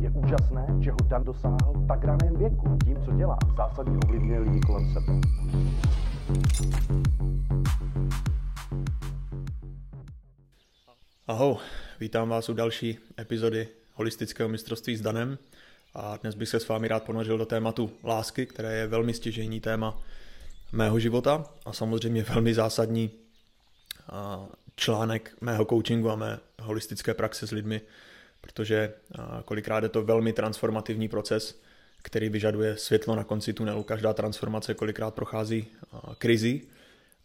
Je úžasné, že ho Dan dosáhl tak raném věku. Tím, co dělá, zásadně ovlivňuje lidi kolem sebe. Ahoj, vítám vás u další epizody holistického mistrovství s Danem a dnes bych se s vámi rád ponořil do tématu lásky, které je velmi stěžejní téma mého života a samozřejmě velmi zásadní článek mého coachingu a mé holistické praxe s lidmi, protože kolikrát je to velmi transformativní proces, který vyžaduje světlo na konci tunelu. Každá transformace kolikrát prochází krizi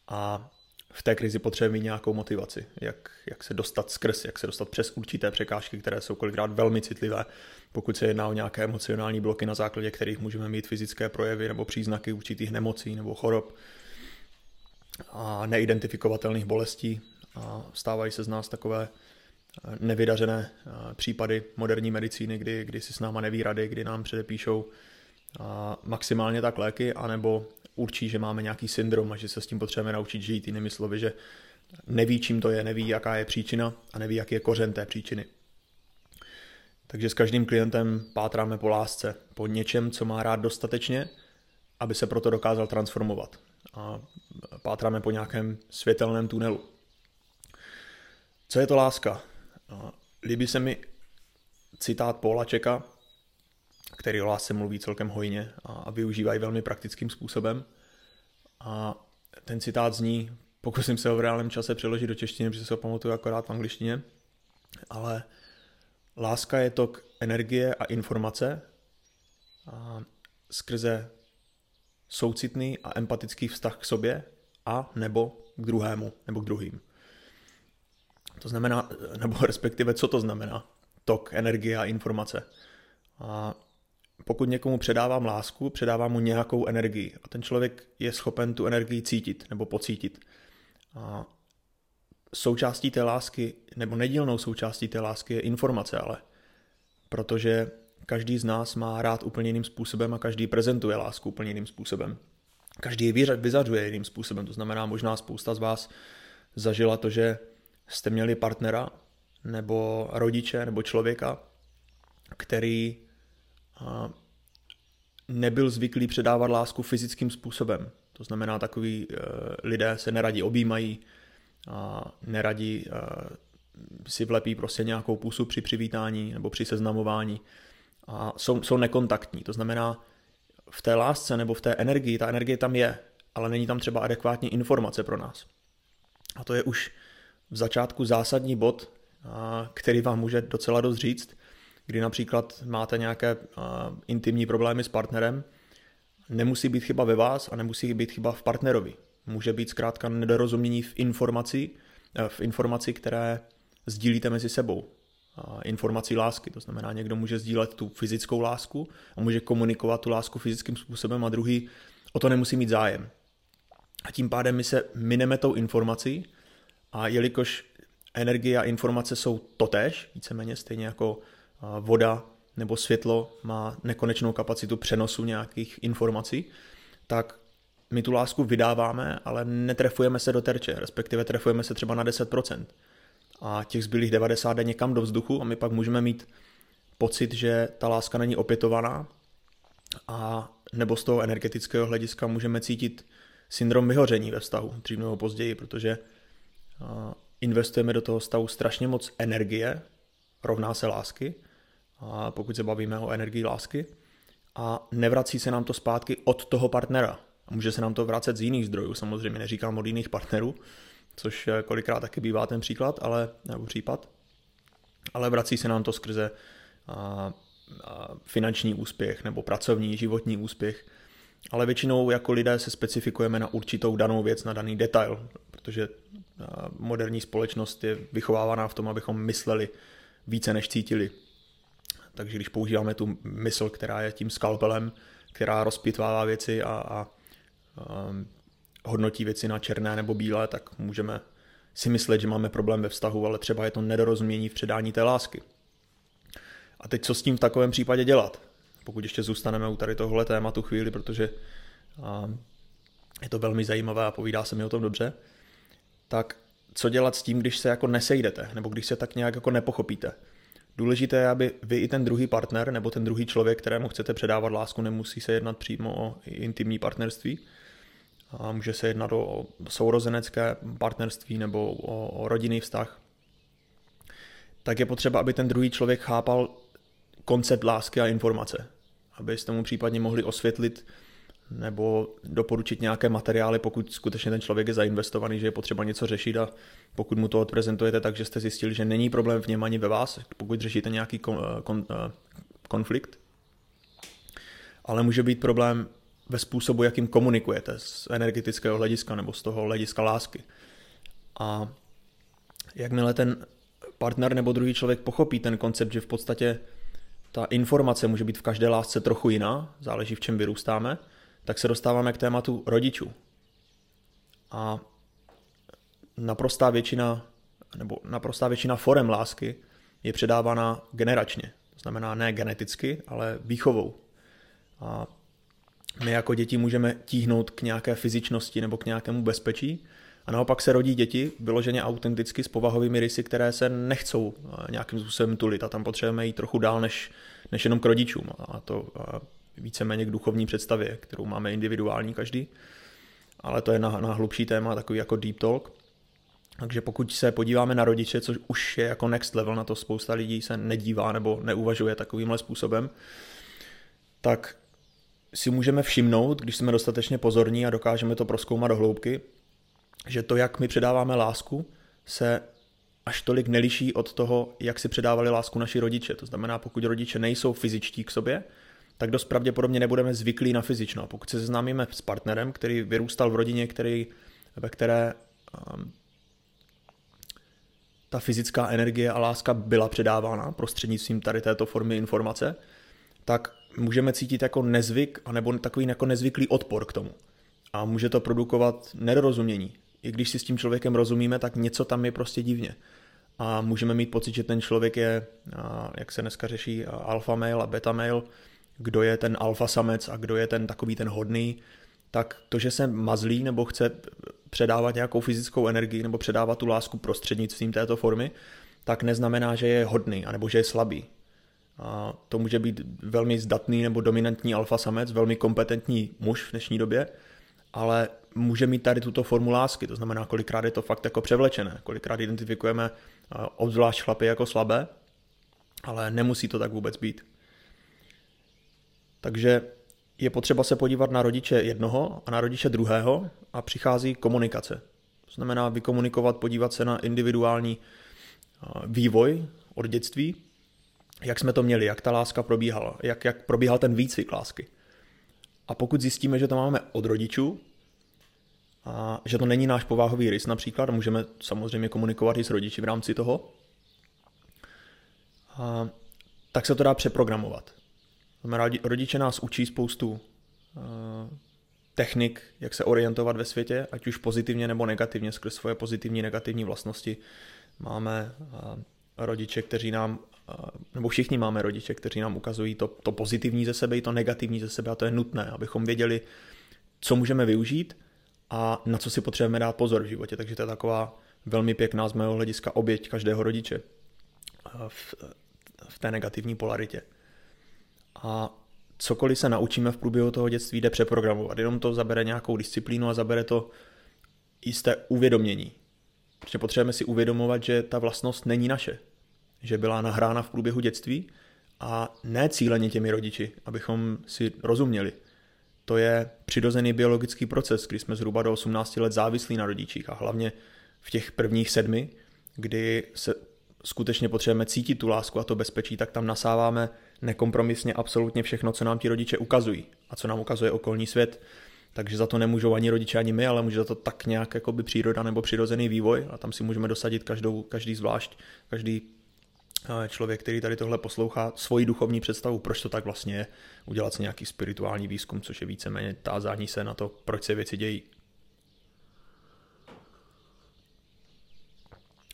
a v té krizi potřebuje mít nějakou motivaci, jak, jak se dostat skrz, jak se dostat přes určité překážky, které jsou kolikrát velmi citlivé, pokud se jedná o nějaké emocionální bloky, na základě kterých můžeme mít fyzické projevy nebo příznaky určitých nemocí nebo chorob a neidentifikovatelných bolestí. A stávají se z nás takové eh, nevydařené eh, případy moderní medicíny, kdy, kdy si s náma neví rady, kdy nám předepíšou maximálně tak léky, anebo určí, že máme nějaký syndrom a že se s tím potřebujeme naučit žít. Jinými slovy, že neví, čím to je, neví, jaká je příčina a neví, jaký je kořen té příčiny. Takže s každým klientem pátráme po lásce, po něčem, co má rád dostatečně, aby se proto dokázal transformovat. A pátráme po nějakém světelném tunelu. Co je to láska? Líbí se mi citát Paula Čeka, který o lásce mluví celkem hojně a využívají velmi praktickým způsobem. A ten citát zní, pokusím se ho v reálném čase přeložit do češtiny, protože se ho pamatuju akorát v angličtině, ale láska je tok energie a informace a skrze soucitný a empatický vztah k sobě a nebo k druhému, nebo k druhým. To znamená, nebo respektive co to znamená, tok energie a informace. A pokud někomu předávám lásku, předávám mu nějakou energii a ten člověk je schopen tu energii cítit nebo pocítit. A součástí té lásky, nebo nedílnou součástí té lásky je informace ale, protože každý z nás má rád úplně jiným způsobem a každý prezentuje lásku úplně jiným způsobem. Každý ji vyzařuje jiným způsobem, to znamená možná spousta z vás zažila to, že jste měli partnera nebo rodiče nebo člověka, který nebyl zvyklý předávat lásku fyzickým způsobem. To znamená, takový uh, lidé se neradí objímají, a neradí uh, si vlepí prostě nějakou pusu při přivítání nebo při seznamování a jsou, jsou nekontaktní. To znamená, v té lásce nebo v té energii, ta energie tam je, ale není tam třeba adekvátní informace pro nás. A to je už v začátku zásadní bod, který vám může docela dost říct, kdy například máte nějaké uh, intimní problémy s partnerem, nemusí být chyba ve vás a nemusí být chyba v partnerovi. Může být zkrátka nedorozumění v informaci, uh, v informaci, které sdílíte mezi sebou. Informací lásky, to znamená, někdo může sdílet tu fyzickou lásku a může komunikovat tu lásku fyzickým způsobem a druhý o to nemusí mít zájem. A tím pádem my se mineme tou informací a jelikož energie a informace jsou totéž, víceméně stejně jako voda nebo světlo má nekonečnou kapacitu přenosu nějakých informací, tak my tu lásku vydáváme, ale netrefujeme se do terče, respektive trefujeme se třeba na 10%. A těch zbylých 90 jde někam do vzduchu a my pak můžeme mít pocit, že ta láska není opětovaná a nebo z toho energetického hlediska můžeme cítit syndrom vyhoření ve vztahu, dřív nebo později, protože investujeme do toho stavu strašně moc energie, rovná se lásky, pokud se bavíme o energii lásky, a nevrací se nám to zpátky od toho partnera. A může se nám to vracet z jiných zdrojů, samozřejmě neříkám od jiných partnerů, což kolikrát taky bývá ten příklad, ale, nebo případ, ale vrací se nám to skrze a, a finanční úspěch nebo pracovní, životní úspěch. Ale většinou jako lidé se specifikujeme na určitou danou věc, na daný detail, protože moderní společnost je vychovávaná v tom, abychom mysleli více než cítili. Takže když používáme tu mysl, která je tím skalpelem, která rozpitvává věci a, a, a hodnotí věci na černé nebo bílé, tak můžeme si myslet, že máme problém ve vztahu, ale třeba je to nedorozumění v předání té lásky. A teď co s tím v takovém případě dělat? Pokud ještě zůstaneme u tady tohle tématu chvíli, protože a, je to velmi zajímavé a povídá se mi o tom dobře, tak co dělat s tím, když se jako nesejdete, nebo když se tak nějak jako nepochopíte. Důležité je, aby vy i ten druhý partner, nebo ten druhý člověk, kterému chcete předávat lásku, nemusí se jednat přímo o intimní partnerství, a může se jednat o sourozenecké partnerství nebo o, o rodinný vztah, tak je potřeba, aby ten druhý člověk chápal koncept lásky a informace. Abyste mu případně mohli osvětlit nebo doporučit nějaké materiály, pokud skutečně ten člověk je zainvestovaný, že je potřeba něco řešit a pokud mu to odprezentujete tak, že jste zjistili, že není problém v něm ani ve vás, pokud řešíte nějaký kon, kon, konflikt, ale může být problém ve způsobu, jakým komunikujete z energetického hlediska nebo z toho hlediska lásky. A jakmile ten partner nebo druhý člověk pochopí ten koncept, že v podstatě ta informace může být v každé lásce trochu jiná, záleží v čem vyrůstáme, tak se dostáváme k tématu rodičů. A naprostá většina, nebo naprostá většina forem lásky je předávána generačně. To znamená ne geneticky, ale výchovou. A my jako děti můžeme tíhnout k nějaké fyzičnosti nebo k nějakému bezpečí, a naopak se rodí děti vyloženě autenticky s povahovými rysy, které se nechcou eh, nějakým způsobem tulit a tam potřebujeme jít trochu dál než, než jenom k rodičům. A to eh, víceméně k duchovní představě, kterou máme individuální každý. Ale to je na, na hlubší téma, takový jako deep talk. Takže pokud se podíváme na rodiče, což už je jako next level, na to spousta lidí se nedívá nebo neuvažuje takovýmhle způsobem, tak si můžeme všimnout, když jsme dostatečně pozorní a dokážeme to proskoumat do hloubky, že to, jak my předáváme lásku, se až tolik neliší od toho, jak si předávali lásku naši rodiče. To znamená, pokud rodiče nejsou fyzičtí k sobě, tak dost pravděpodobně nebudeme zvyklí na fyzično. Pokud se seznámíme s partnerem, který vyrůstal v rodině, který, ve které um, ta fyzická energie a láska byla předávána prostřednictvím tady této formy informace, tak můžeme cítit jako nezvyk, anebo takový jako nezvyklý odpor k tomu. A může to produkovat nedorozumění. I když si s tím člověkem rozumíme, tak něco tam je prostě divně. A můžeme mít pocit, že ten člověk je, jak se dneska řeší, alfa male a beta male, kdo je ten alfa samec a kdo je ten takový ten hodný, tak to, že se mazlí nebo chce předávat nějakou fyzickou energii nebo předávat tu lásku prostřednictvím této formy, tak neznamená, že je hodný anebo že je slabý. A to může být velmi zdatný nebo dominantní alfa samec, velmi kompetentní muž v dnešní době, ale může mít tady tuto formu lásky, to znamená, kolikrát je to fakt jako převlečené, kolikrát identifikujeme obzvlášť chlapy jako slabé, ale nemusí to tak vůbec být. Takže je potřeba se podívat na rodiče jednoho a na rodiče druhého a přichází komunikace. To znamená vykomunikovat, podívat se na individuální vývoj od dětství, jak jsme to měli, jak ta láska probíhala, jak, jak probíhal ten výcvik lásky. A pokud zjistíme, že to máme od rodičů, a že to není náš pováhový rys například, můžeme samozřejmě komunikovat i s rodiči v rámci toho, a, tak se to dá přeprogramovat. Rodiče nás učí spoustu uh, technik, jak se orientovat ve světě, ať už pozitivně nebo negativně, skrz svoje pozitivní, negativní vlastnosti. Máme uh, rodiče, kteří nám, uh, nebo všichni máme rodiče, kteří nám ukazují to, to pozitivní ze sebe i to negativní ze sebe a to je nutné, abychom věděli, co můžeme využít a na co si potřebujeme dát pozor v životě. Takže to je taková velmi pěkná z mého hlediska oběť každého rodiče v, v té negativní polaritě. A cokoliv se naučíme v průběhu toho dětství, jde přeprogramovat. Jenom to zabere nějakou disciplínu a zabere to jisté uvědomění. Protože potřebujeme si uvědomovat, že ta vlastnost není naše. Že byla nahrána v průběhu dětství a ne cíleně těmi rodiči, abychom si rozuměli. To je přirozený biologický proces, kdy jsme zhruba do 18 let závislí na rodičích a hlavně v těch prvních sedmi, kdy se skutečně potřebujeme cítit tu lásku a to bezpečí, tak tam nasáváme nekompromisně absolutně všechno, co nám ti rodiče ukazují a co nám ukazuje okolní svět. Takže za to nemůžou ani rodiče, ani my, ale může za to tak nějak jakoby příroda nebo přirozený vývoj a tam si můžeme dosadit každou, každý zvlášť, každý eh, člověk, který tady tohle poslouchá, svoji duchovní představu, proč to tak vlastně je, udělat si nějaký spirituální výzkum, což je víceméně tázání se na to, proč se věci dějí.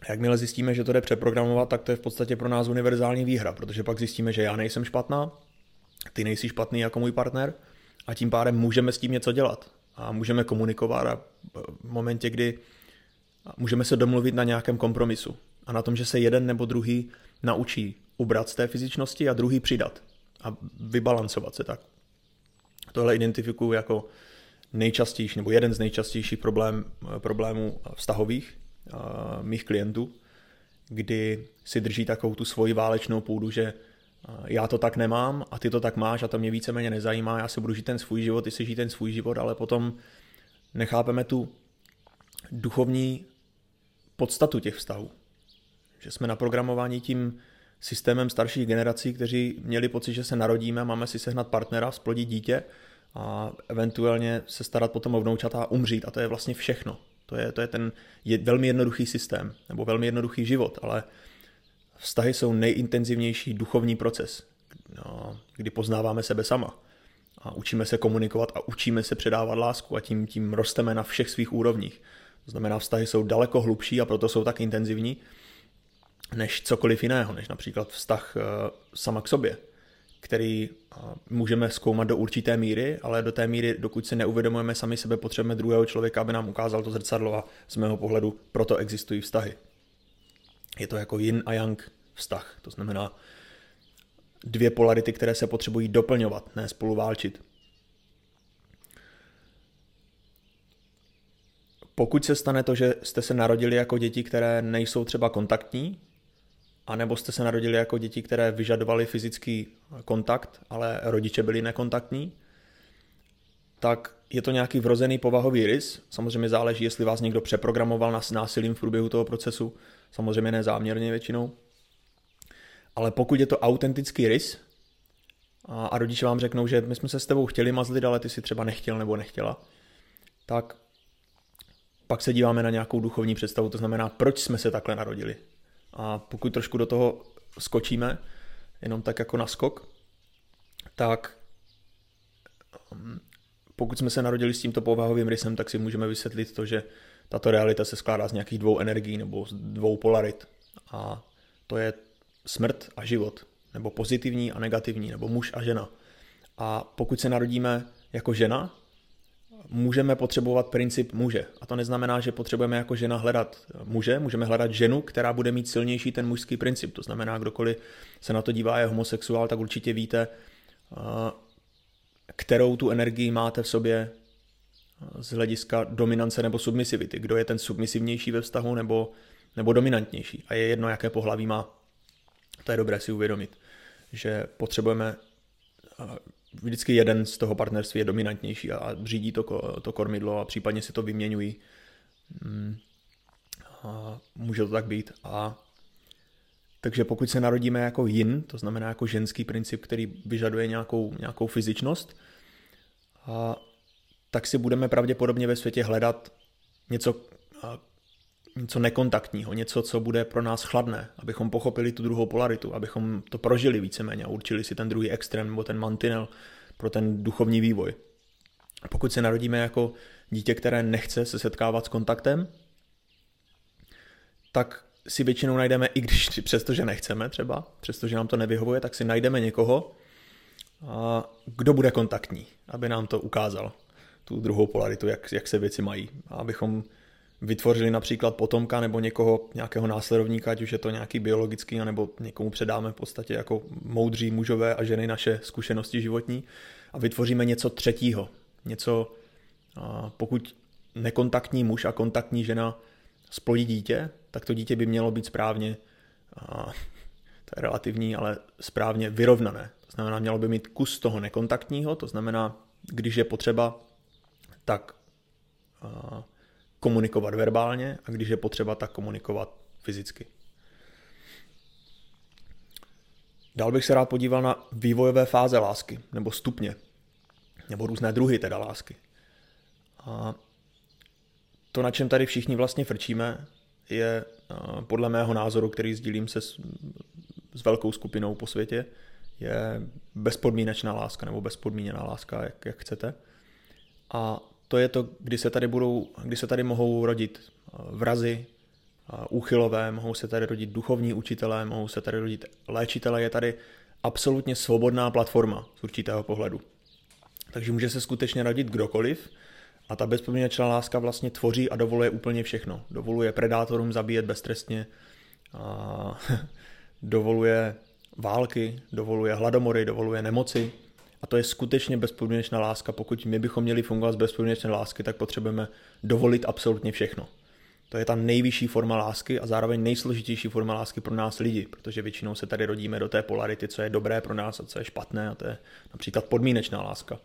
Jakmile zjistíme, že to jde přeprogramovat, tak to je v podstatě pro nás univerzální výhra, protože pak zjistíme, že já nejsem špatná, ty nejsi špatný jako můj partner a tím pádem můžeme s tím něco dělat a můžeme komunikovat a v momentě, kdy můžeme se domluvit na nějakém kompromisu a na tom, že se jeden nebo druhý naučí ubrat z té fyzičnosti a druhý přidat a vybalancovat se tak. Tohle identifikuju jako nejčastější, nebo jeden z nejčastějších problém, problémů vztahových uh, mých klientů, kdy si drží takovou tu svoji válečnou půdu, že já to tak nemám a ty to tak máš a to mě víceméně nezajímá, já si budu žít ten svůj život, ty si žít ten svůj život, ale potom nechápeme tu duchovní podstatu těch vztahů. Že jsme naprogramováni tím systémem starších generací, kteří měli pocit, že se narodíme, máme si sehnat partnera, splodit dítě a eventuálně se starat potom o vnoučata a umřít. A to je vlastně všechno. To je, to je ten je, velmi jednoduchý systém, nebo velmi jednoduchý život, ale vztahy jsou nejintenzivnější duchovní proces, no, kdy poznáváme sebe sama a učíme se komunikovat a učíme se předávat lásku a tím, tím rosteme na všech svých úrovních. To znamená, vztahy jsou daleko hlubší a proto jsou tak intenzivní než cokoliv jiného, než například vztah eh, sama k sobě, který eh, můžeme zkoumat do určité míry, ale do té míry, dokud se neuvědomujeme sami sebe, potřebujeme druhého člověka, aby nám ukázal to zrcadlo a z mého pohledu proto existují vztahy. Je to jako yin a yang vztah, to znamená dvě polarity, které se potřebují doplňovat, ne spolu válčit. Pokud se stane to, že jste se narodili jako děti, které nejsou třeba kontaktní, anebo jste se narodili jako děti, které vyžadovaly fyzický kontakt, ale rodiče byli nekontaktní, tak je to nějaký vrozený povahový rys. Samozřejmě záleží, jestli vás někdo přeprogramoval na násilím v průběhu toho procesu, samozřejmě nezáměrně většinou. Ale pokud je to autentický rys a, a rodiče vám řeknou, že my jsme se s tebou chtěli mazlit, ale ty si třeba nechtěl nebo nechtěla, tak pak se díváme na nějakou duchovní představu, to znamená, proč jsme se takhle narodili. A pokud trošku do toho skočíme, jenom tak jako na skok, tak um, pokud jsme se narodili s tímto povahovým rysem, tak si můžeme vysvětlit to, že tato realita se skládá z nějakých dvou energií nebo z dvou polarit. A to je smrt a život, nebo pozitivní a negativní, nebo muž a žena. A pokud se narodíme jako žena, můžeme potřebovat princip muže. A to neznamená, že potřebujeme jako žena hledat muže, můžeme hledat ženu, která bude mít silnější ten mužský princip. To znamená, kdokoliv se na to dívá je homosexuál, tak určitě víte, kterou tu energii máte v sobě z hlediska dominance nebo submisivity. Kdo je ten submisivnější ve vztahu nebo, nebo dominantnější. A je jedno, jaké pohlaví má. To je dobré si uvědomit, že potřebujeme vždycky jeden z toho partnerství je dominantnější a řídí to, to kormidlo a případně si to vyměňují. Hmm. A může to tak být. A takže pokud se narodíme jako yin, to znamená jako ženský princip, který vyžaduje nějakou, nějakou fyzičnost, a tak si budeme pravděpodobně ve světě hledat něco, něco nekontaktního, něco, co bude pro nás chladné, abychom pochopili tu druhou polaritu, abychom to prožili víceméně a určili si ten druhý extrém nebo ten mantinel pro ten duchovní vývoj. Pokud se narodíme jako dítě, které nechce se setkávat s kontaktem, tak si většinou najdeme, i když přestože nechceme třeba, přestože nám to nevyhovuje, tak si najdeme někoho, kdo bude kontaktní, aby nám to ukázal, tu druhou polaritu, jak, jak se věci mají. A abychom vytvořili například potomka nebo někoho, nějakého následovníka, ať už je to nějaký biologický, nebo někomu předáme v podstatě jako moudří mužové a ženy naše zkušenosti životní a vytvoříme něco třetího. Něco, pokud nekontaktní muž a kontaktní žena splodí dítě, tak to dítě by mělo být správně, to je relativní, ale správně vyrovnané. To znamená, mělo by mít kus toho nekontaktního, to znamená, když je potřeba, tak komunikovat verbálně a když je potřeba, tak komunikovat fyzicky. Dál bych se rád podíval na vývojové fáze lásky, nebo stupně, nebo různé druhy teda lásky. A to, na čem tady všichni vlastně frčíme, je podle mého názoru, který sdílím se s, s velkou skupinou po světě, je bezpodmínečná láska nebo bezpodmíněná láska, jak, jak chcete. A to je to, kdy se tady, budou, kdy se tady mohou rodit eh, vrazy, eh, úchylové, mohou se tady rodit duchovní učitelé, mohou se tady rodit léčitelé, je tady absolutně svobodná platforma z určitého pohledu. Takže může se skutečně rodit kdokoliv A ta bezpodmínečná láska vlastně tvoří a dovoluje úplně všechno. Dovoluje predátorům zabíjet beztrestně, a dovoluje války, dovoluje hladomory, dovoluje nemoci. A to je skutečně bezpodmínečná láska. Pokud my bychom měli fungovat z bezpodmínečné lásky, tak potřebujeme dovolit absolutně všechno. To je ta nejvyšší forma lásky a zároveň nejsložitější forma lásky pro nás lidi, protože většinou se tady rodíme do té polarity, co je dobré pro nás a co je špatné, a to je například podmínečná láska.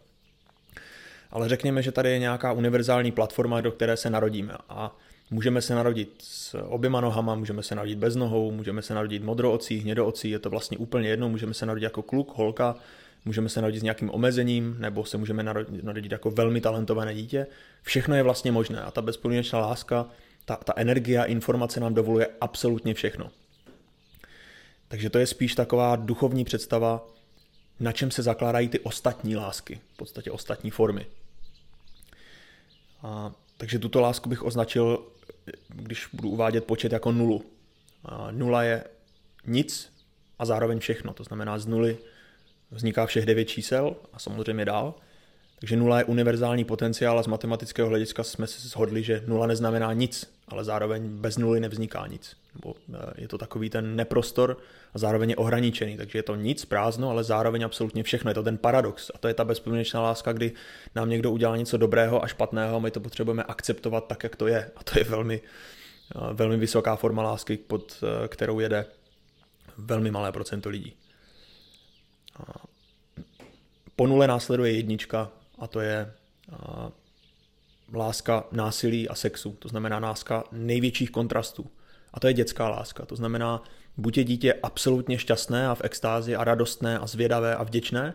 Ale řekněme, že tady je nějaká univerzální platforma, do které se narodíme a můžeme se narodit s oběma nohama, můžeme se narodit bez nohou, můžeme se narodit modroocí, hnědoocí, je to vlastně úplně jedno, můžeme se narodit jako kluk, holka, můžeme se narodit s nějakým omezením, nebo se můžeme narodit jako velmi talentované dítě. Všechno je vlastně možné a ta bezpodmínečná láska ta, ta energie a informace nám dovoluje absolutně všechno. Takže to je spíš taková duchovní představa, na čem se zakládají ty ostatní lásky, v podstatě ostatní formy. A, takže tuto lásku bych označil, když budu uvádět počet jako nulu. A nula je nic a zároveň všechno. To znamená, z nuly vzniká všech devět čísel a samozřejmě dál. Takže nula je univerzální potenciál a z matematického hlediska jsme se shodli, že nula neznamená nic, ale zároveň bez nuly nevzniká nic. Nebo eh, je to takový ten neprostor a zároveň je ohraničený, takže je to nic, prázdno, ale zároveň absolutně všechno. Je to ten paradox a to je ta bezpodmínečná láska, kdy nám někdo udělá něco dobrého a špatného a my to potřebujeme akceptovat tak, jak to je. A to je velmi, eh, velmi vysoká forma lásky, pod eh, kterou jede velmi malé procento lidí. Po nule následuje jednička a to je láska násilí a sexu, to znamená láska největších kontrastů. A to je dětská láska, to znamená, buď je dítě absolutně šťastné a v extázi a radostné a zvědavé a vděčné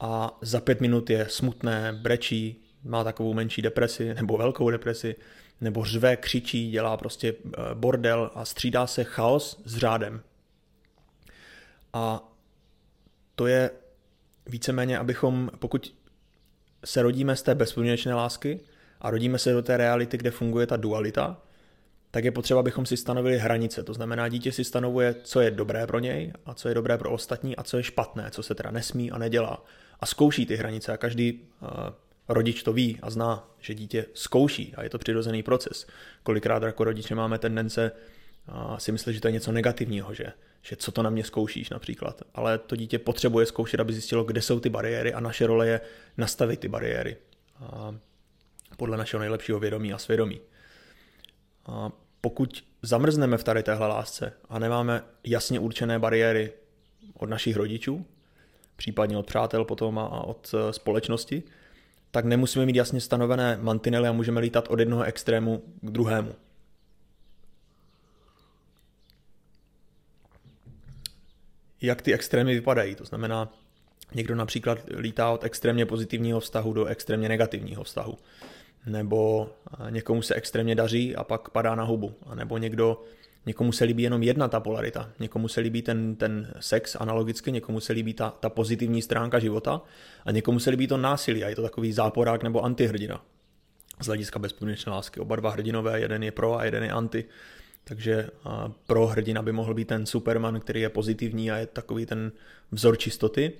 a za pět minut je smutné, brečí, má takovou menší depresi nebo velkou depresi, nebo řve, křičí, dělá prostě eh, bordel a střídá se chaos s řádem. A to je víceméně, abychom, pokud se rodíme z té bezpodmínečné lásky, a rodíme se do té reality, kde funguje ta dualita, tak je potřeba, abychom si stanovili hranice. To znamená, dítě si stanovuje, co je dobré pro něj a co je dobré pro ostatní a co je špatné, co se teda nesmí a nedělá. A zkouší ty hranice a každý uh, rodič to ví a zná, že dítě zkouší a je to přirozený proces. Kolikrát jako rodiče máme tendence uh, si myslet, že to je něco negativního, že, že co to na mě zkoušíš například. Ale to dítě potřebuje zkoušet, aby zjistilo, kde jsou ty bariéry a naše role je nastavit ty bariéry. Uh, podle našeho nejlepšího vědomí a svědomí. A pokud zamrzneme v tady téhle lásce a nemáme jasně určené bariéry od našich rodičů, případně od přátel potom a od e, společnosti, tak nemusíme mít jasně stanovené mantinely a můžeme lítat od jednoho extrému k druhému. Jak ty extrémy vypadají? To znamená, někdo například lítá od extrémně pozitivního vztahu do extrémně negativního vztahu nebo někomu se extrémně daří a pak padá na hubu, a nebo někdo, někomu se líbí jenom jedna ta polarita, někomu se líbí ten, ten sex analogicky, někomu se líbí ta, ta pozitivní stránka života a někomu se líbí to násilí a je to takový záporák nebo antihrdina z hlediska bezpodmínečné lásky. Oba dva hrdinové, jeden je pro a jeden je anti. Takže pro hrdina by mohl být ten Superman, který je pozitivní a je takový ten vzor čistoty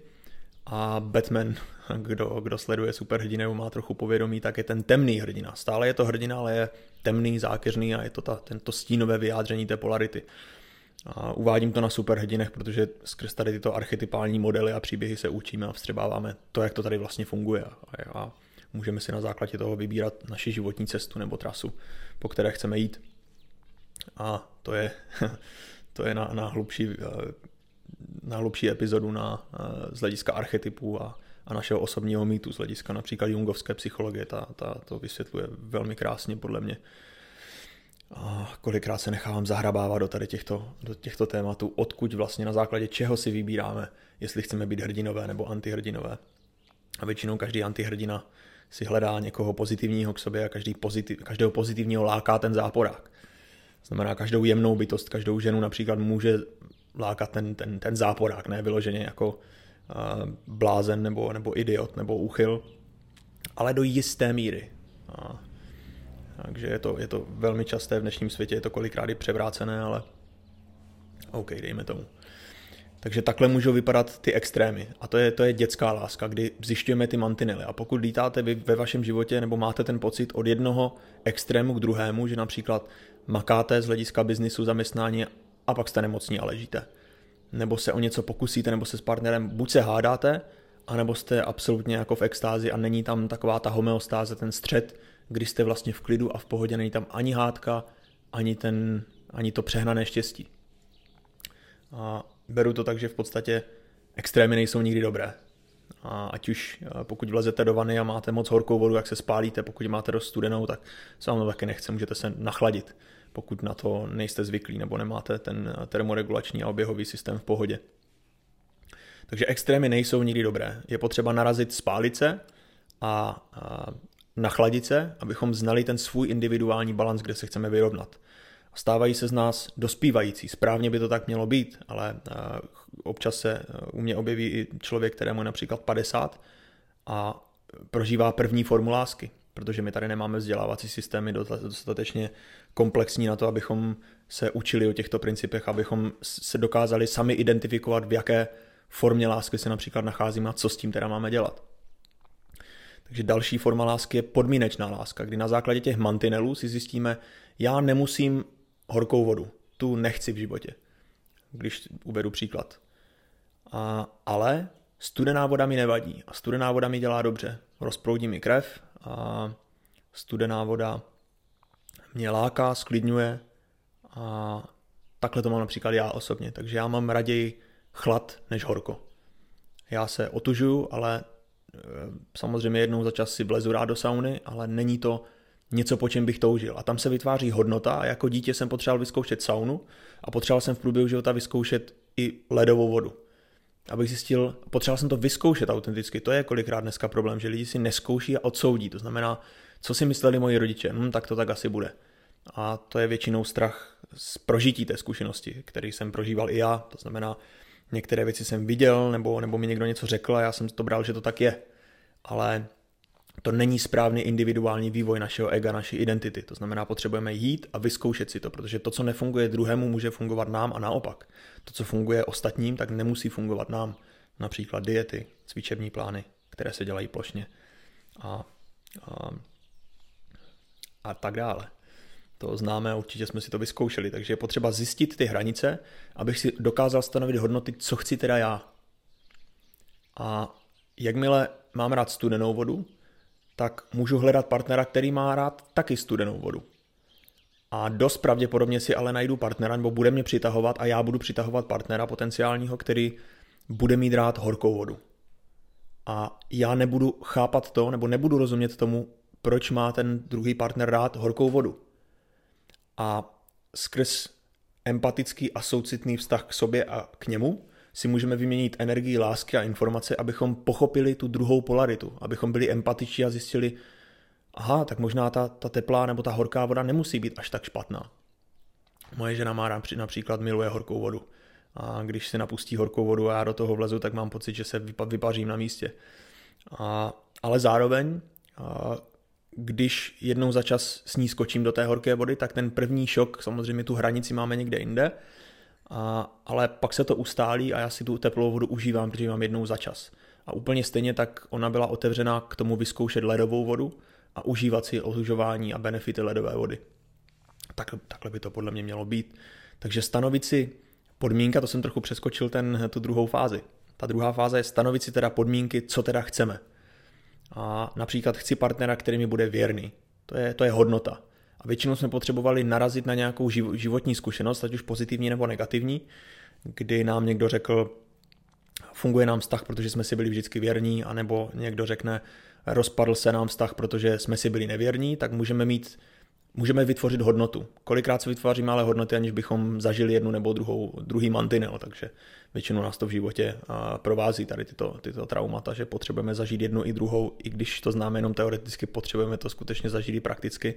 a Batman, kdo, kdo sleduje superhrdiny má trochu povědomí, tak je ten temný hrdina. Stále je to hrdina, ale je temný, zákeřný a je to ta, tento stínové vyjádření té polarity. A uvádím to na superhrdinech, protože skrz tady tyto archetypální modely a příběhy se učíme a vstřebáváme to, jak to tady vlastně funguje. A, a můžeme si na základě toho vybírat naši životní cestu nebo trasu, po které chceme jít. A to je, to je na, na hlubší eh, na hlubší epizodu na, eh, z hlediska archetypů a, a našeho osobního mýtu, z hlediska například jungovské psychologie, ta, ta to vysvětluje velmi krásně podle mě. A kolikrát se nechávám zahrabávat do tady těchto, do těchto tématů, odkud vlastně na základě čeho si vybíráme, jestli chceme být hrdinové nebo antihrdinové. A většinou každý antihrdina si hledá někoho pozitivního k sobě a každý pozitiv, každého pozitivního láká ten záporák. Znamená, každou jemnou bytost, každou ženu například může lákat ten, ten, ten záporák, ne vyloženě jako uh, blázen nebo, nebo idiot nebo úchyl, ale do jisté míry. A, takže je to, je to velmi časté v dnešním světě, je to kolikrát i převrácené, ale OK, dejme tomu. Takže takhle můžou vypadat ty extrémy. A to je, to je dětská láska, kdy zjišťujeme ty mantinely. A pokud lítáte vy ve vašem životě nebo máte ten pocit od jednoho extrému k druhému, že například makáte z hlediska biznisu, zaměstnání a pak jste nemocní a ležíte. Nebo se o něco pokusíte, nebo se s partnerem buď se hádáte, anebo jste absolutně jako v extázi a není tam taková ta homeostáze, ten střed, kdy jste vlastně v klidu a v pohodě, není tam ani hádka, ani, ten, ani to přehnané štěstí. A beru to tak, že v podstatě extrémy nejsou nikdy dobré. A ať už eh, pokud vlezete do vany a máte moc horkou vodu, jak se spálíte, pokud máte dost studenou, tak se vám to taky nechce, můžete se nachladit, pokud na to nejste zvyklí nebo nemáte ten eh, termoregulační a oběhový systém v pohodě. Takže extrémy nejsou nikdy dobré. Je potřeba narazit spálit se a, a nachladit se, abychom znali ten svůj individuální balans, kde se chceme vyrovnat. Stávají se z nás dospívající. Správně by to tak mělo být, ale eh, občas se eh, u mě objeví i člověk, kterému je například 50 a prožívá první formu lásky, protože my tady nemáme vzdělávací systémy dostatečně komplexní na to, abychom se učili o těchto principech, abychom se dokázali sami identifikovat, v jaké formě lásky se například nacházíme a co s tím teda máme dělat. Takže další forma lásky je podmínečná láska, kdy na základě těch mantinelů si zjistíme, já nemusím horkou vodu. Tu nechci v životě. Když uvedu příklad. A, ale studená voda mi nevadí. A studená voda mi dělá dobře. Rozproudí mi krev a studená voda mě láká, sklidňuje a takhle to mám například já osobně. Takže já mám raději chlad než horko. Já se otužuju, ale e, samozřejmě jednou za čas si vlezu rád do sauny, ale není to něco, po čem bych toužil. A tam se vytváří hodnota a jako dítě jsem potřeboval vyzkoušet saunu a potřeboval jsem v průběhu života vyzkoušet i ledovou vodu. Abych zjistil, potřeboval jsem to vyzkoušet autenticky. To je kolikrát dneska problém, že lidi si neskouší a odsoudí. To znamená, co si mysleli moji rodiče, hm, tak to tak asi bude. A to je většinou strach z prožití té zkušenosti, který jsem prožíval i já. To znamená, některé věci jsem viděl, nebo, nebo mi někdo něco řekl a já jsem to bral, že to tak je. Ale to není správný individuální vývoj našeho ega, naší identity. To znamená, potřebujeme jít a vyzkoušet si to, protože to, co nefunguje druhému, může fungovat nám a naopak. To, co funguje ostatním, tak nemusí fungovat nám. Například diety, cvičební plány, které se dělají plošně a, a, a tak dále. To známe, určitě jsme si to vyzkoušeli, takže je potřeba zjistit ty hranice, abych si dokázal stanovit hodnoty, co chci teda já. A jakmile mám rád studenou vodu, tak můžu hledat partnera, který má rád taky studenou vodu. A dost pravděpodobně si ale najdu partnera, nebo bude mě přitahovat a já budu přitahovat partnera potenciálního, který bude mít rád horkou vodu. A já nebudu chápat to, nebo nebudu rozumět tomu, proč má ten druhý partner rád horkou vodu. A skrz empatický a soucitný vztah k sobě a k němu si můžeme vyměnit energii, lásky a informace, abychom pochopili tu druhou polaritu, abychom byli empatičtí a zjistili, aha, tak možná ta, ta teplá nebo ta horká voda nemusí být až tak špatná. Moje žena má například miluje horkou vodu. A když si napustí horkou vodu a já do toho vlezu, tak mám pocit, že se vypařím na místě. A, ale zároveň, a, když jednou za čas s ní skočím do té horké vody, tak ten první šok, samozřejmě tu hranici máme někde jinde, a, ale pak se to ustálí a já si tu teplou vodu užívám, protože mám jednou za čas. A úplně stejně tak ona byla otevřená k tomu vyzkoušet ledovou vodu a užívat si otužování a benefity ledové vody. Tak, takhle by to podle mě mělo být. Takže stanovit si podmínka, to jsem trochu přeskočil ten, tu druhou fázi. Ta druhá fáze je stanovit si teda podmínky, co teda chceme. A například chci partnera, který mi bude věrný. To je, to je hodnota. A většinou jsme potřebovali narazit na nějakou životní zkušenost, ať už pozitivní nebo negativní, kdy nám někdo řekl, funguje nám vztah, protože jsme si byli vždycky věrní, anebo někdo řekne, rozpadl se nám vztah, protože jsme si byli nevěrní, tak můžeme mít můžeme vytvořit hodnotu. Kolikrát se vytváříme ale hodnoty, aniž bychom zažili jednu nebo druhou, druhý mantinel, takže většinou nás to v životě provází tady tyto, tyto traumata, že potřebujeme zažít jednu i druhou, i když to známe jenom teoreticky, potřebujeme to skutečně zažít i prakticky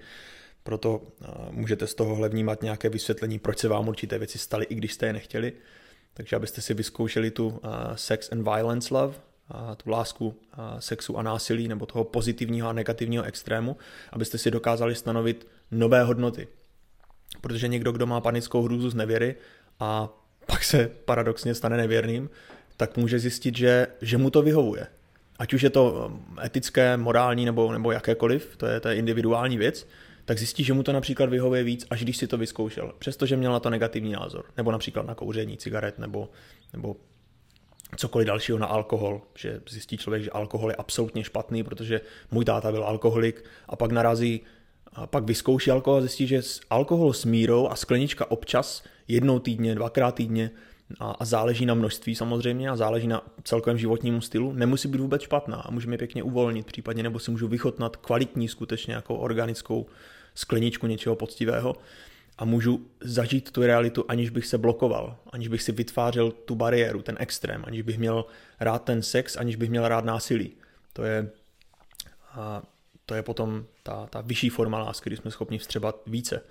proto můžete z tohohle vnímat nějaké vysvětlení, proč se vám určité věci staly, i když jste je nechtěli. Takže abyste si vyzkoušeli tu sex and violence love, tu lásku sexu a násilí, nebo toho pozitivního a negativního extrému, abyste si dokázali stanovit nové hodnoty. Protože někdo, kdo má panickou hrůzu z nevěry a pak se paradoxně stane nevěrným, tak může zjistit, že, že mu to vyhovuje. Ať už je to etické, morální nebo, nebo jakékoliv, to je, to je individuální věc, tak zjistí, že mu to například vyhovuje víc, až když si to vyzkoušel, přestože měl na to negativní názor, nebo například na kouření cigaret, nebo, nebo cokoliv dalšího na alkohol, že zjistí člověk, že alkohol je absolutně špatný, protože můj táta byl alkoholik a pak narazí, a pak vyzkouší alkohol a zjistí, že alkohol s mírou a sklenička občas, jednou týdně, dvakrát týdně, a, a záleží na množství samozřejmě a záleží na celkovém životnímu stylu, nemusí být vůbec špatná a můžeme pěkně uvolnit případně, nebo si můžu vychotnat kvalitní skutečně jako organickou skleničku něčeho poctivého a můžu zažít tu realitu, aniž bych se blokoval, aniž bych si vytvářel tu bariéru, ten extrém, aniž bych měl rád ten sex, aniž bych měl rád násilí. To je, a to je potom ta, ta vyšší forma lásky, kdy jsme schopni vstřebat více.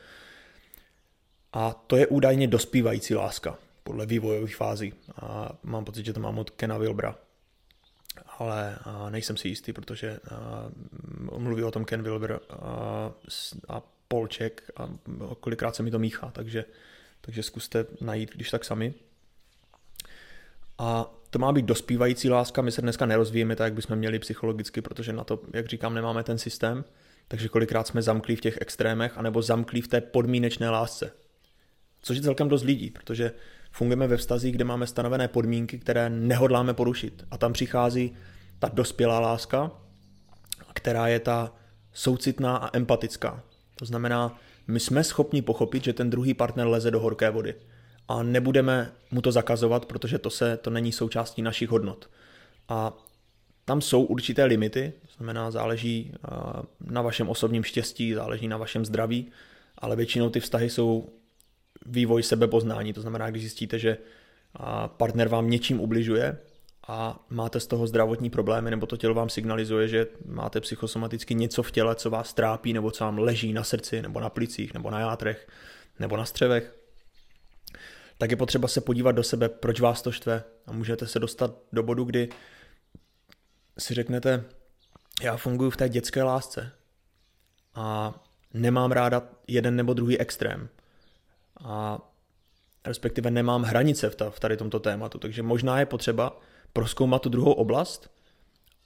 A to je údajně dospívající láska, podle vývojových fází. A mám pocit, že to mám od Kena Wilbra. Ale nejsem si jistý, protože mluví o tom Ken Wilber a, Polček a kolikrát se mi to míchá, takže, takže zkuste najít, když tak sami. A to má být dospívající láska, my se dneska nerozvíjeme tak, jak bychom měli psychologicky, protože na to, jak říkám, nemáme ten systém, takže kolikrát jsme zamklí v těch extrémech, anebo zamklí v té podmínečné lásce. Což je celkem dost lidí, protože fungujeme ve vztazích, kde máme stanovené podmínky, které nehodláme porušit. A tam přichází ta dospělá láska, která je ta soucitná a empatická. To znamená, my jsme schopni pochopit, že ten druhý partner leze do horké vody a nebudeme mu to zakazovat, protože to, se, to není součástí našich hodnot. A tam jsou určité limity, to znamená, záleží na vašem osobním štěstí, záleží na vašem zdraví, ale většinou ty vztahy jsou vývoj sebepoznání, to znamená, když zjistíte, že partner vám něčím ubližuje, a máte z toho zdravotní problémy, nebo to tělo vám signalizuje, že máte psychosomaticky něco v těle, co vás trápí, nebo co vám leží na srdci, nebo na plicích, nebo na játrech, nebo na střevech, tak je potřeba se podívat do sebe, proč vás to štve. A můžete se dostat do bodu, kdy si řeknete, já funguji v té dětské lásce a nemám ráda jeden nebo druhý extrém. A respektive nemám hranice v tady tomto tématu, takže možná je potřeba proskoumat tu druhou oblast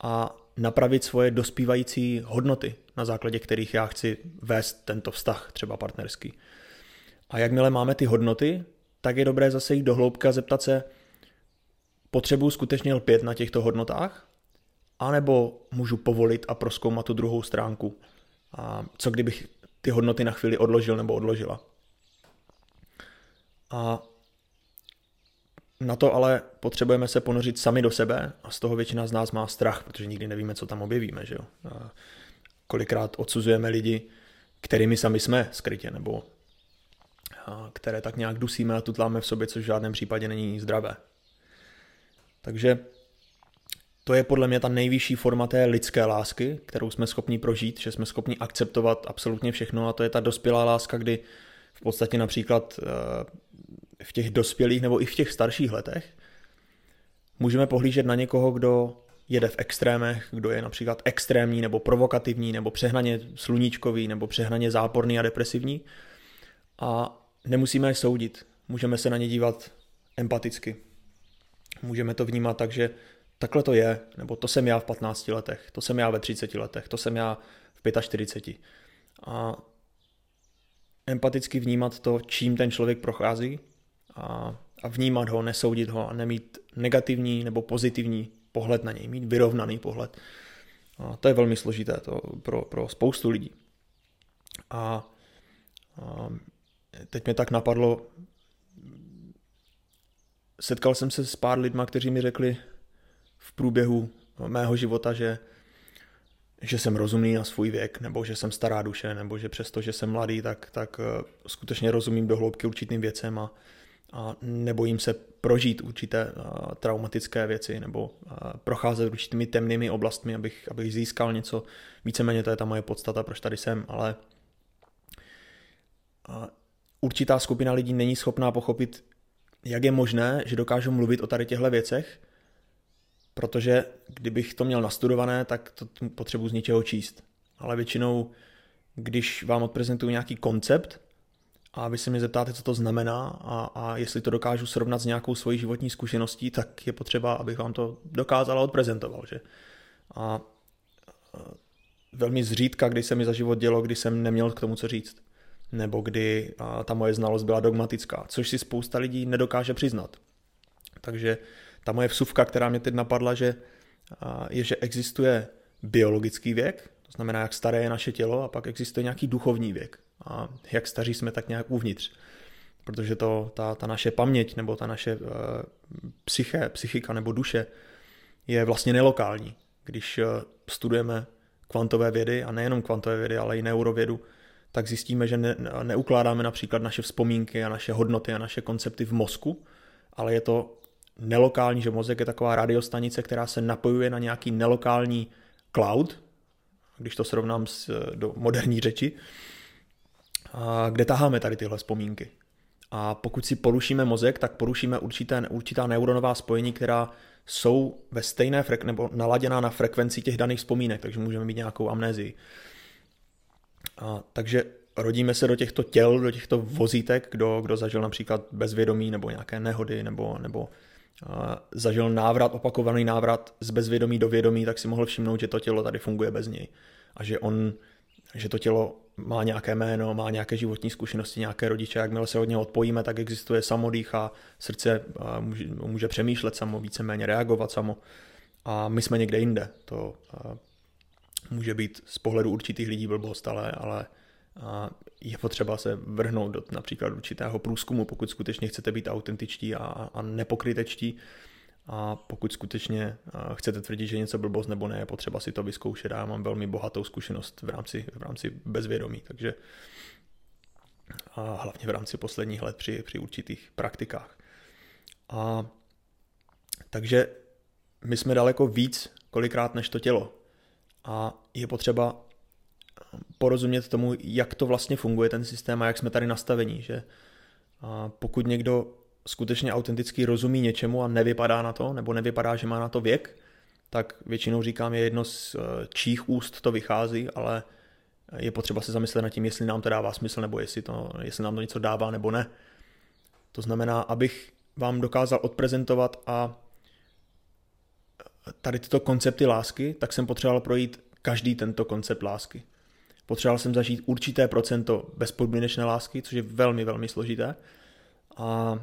a napravit svoje dospívající hodnoty, na základě kterých já chci vést tento vztah, třeba partnerský. A jakmile máme ty hodnoty, tak je dobré zase jít do hloubka zeptat se, potřebuji skutečně lpět na těchto hodnotách, anebo můžu povolit a proskoumat tu druhou stránku. A co kdybych ty hodnoty na chvíli odložil nebo odložila. A na to ale potřebujeme se ponořit sami do sebe a z toho většina z nás má strach, protože nikdy nevíme, co tam objevíme. Že jo? A kolikrát odsuzujeme lidi, kterými sami jsme skrytě, nebo které tak nějak dusíme a tutláme v sobě, což v žádném případě není zdravé. Takže to je podle mě ta nejvyšší forma té lidské lásky, kterou jsme schopni prožít, že jsme schopni akceptovat absolutně všechno a to je ta dospělá láska, kdy v podstatě například eh, v těch dospělých nebo i v těch starších letech můžeme pohlížet na někoho, kdo jede v extrémech, kdo je například extrémní nebo provokativní nebo přehnaně sluníčkový nebo přehnaně záporný a depresivní a nemusíme je soudit. Můžeme se na ně dívat empaticky. Můžeme to vnímat tak, že takhle to je, nebo to jsem já v 15 letech, to jsem já ve 30 letech, to jsem já v 45. A empaticky vnímat to, čím ten člověk prochází a, a vnímat ho, nesoudit ho a nemít negativní nebo pozitivní pohled na něj, mít vyrovnaný pohled. A to je velmi složité to pro, pro spoustu lidí. A, a teď mě tak napadlo, setkal jsem se s pár lidma, kteří mi řekli v průběhu mého života, že že jsem rozumný na svůj věk, nebo že jsem stará duše, nebo že přesto, že jsem mladý, tak, tak eh, skutečně rozumím do hloubky určitým věcem a, a nebojím se prožít určité traumatické věci nebo procházet určitými temnými oblastmi, abych, abych získal něco. Víceméně to je ta moje podstata, proč tady jsem, ale určitá skupina lidí není schopná pochopit, jak je možné, že dokážu mluvit o tady těchto věcech, protože kdybych to měl nastudované, tak to potřebuji z něčeho číst. Ale většinou, když vám odprezentuju nějaký koncept a vy se mě zeptáte, co to znamená a, a jestli to dokážu srovnat s nějakou svojí životní zkušeností, tak je potřeba, abych vám to dokázal a odprezentoval. Že? A velmi zřídka, kdy se mi za život dělo, kdy jsem neměl k tomu co říct. Nebo kdy a, ta moje znalost byla dogmatická, což si spousta lidí nedokáže přiznat. Takže ta moje vsuvka, která mě teď napadla, že a, je, že existuje biologický věk, to znamená, jak staré je naše tělo, a pak existuje nějaký duchovní věk. A jak staří jsme, tak nějak uvnitř. Protože to, ta, ta naše paměť nebo ta naše uh, psyché, psychika nebo duše je vlastně nelokální. Když uh, studujeme kvantové vědy, a nejenom kvantové vědy, ale i neurovědu, tak zjistíme, že ne, neukládáme například naše vzpomínky a naše hodnoty a naše koncepty v mozku, ale je to nelokální, že mozek je taková radiostanice, která se napojuje na nějaký nelokální cloud, když to srovnám s, do moderní řeči, kde taháme tady tyhle vzpomínky. A pokud si porušíme mozek, tak porušíme určité, určitá neuronová spojení, která jsou ve stejné frek- nebo naladěná na frekvenci těch daných vzpomínek, takže můžeme mít nějakou amnézii. A, takže rodíme se do těchto těl, do těchto vozítek, kdo, kdo zažil například bezvědomí nebo nějaké nehody nebo, nebo a, zažil návrat, opakovaný návrat z bezvědomí do vědomí, tak si mohl všimnout, že to tělo tady funguje bez něj. A že on, že to tělo má nějaké jméno, má nějaké životní zkušenosti, nějaké rodiče, jakmile se od něho odpojíme, tak existuje samodých a srdce může, může přemýšlet samo, víceméně reagovat samo. A my jsme někde jinde. To může být z pohledu určitých lidí blbost, ale, ale je potřeba se vrhnout do například určitého průzkumu, pokud skutečně chcete být autentičtí a, a nepokrytečtí, a pokud skutečně chcete tvrdit, že něco blbost nebo ne, je potřeba si to vyzkoušet. Já mám velmi bohatou zkušenost v rámci, v rámci bezvědomí, takže a hlavně v rámci posledních let při, při určitých praktikách. A, takže my jsme daleko víc kolikrát než to tělo. A je potřeba porozumět tomu, jak to vlastně funguje ten systém a jak jsme tady nastavení, že a pokud někdo skutečně autenticky rozumí něčemu a nevypadá na to, nebo nevypadá, že má na to věk, tak většinou říkám, je jedno z eh, čích úst to vychází, ale je potřeba se zamyslet nad tím, jestli nám to dává smysl, nebo jestli, to, jestli nám to něco dává, nebo ne. To znamená, abych vám dokázal odprezentovat a tady tyto koncepty lásky, tak jsem potřeboval projít každý tento koncept lásky. Potřeboval jsem zažít určité procento bezpodmínečné lásky, což je velmi, velmi složité. A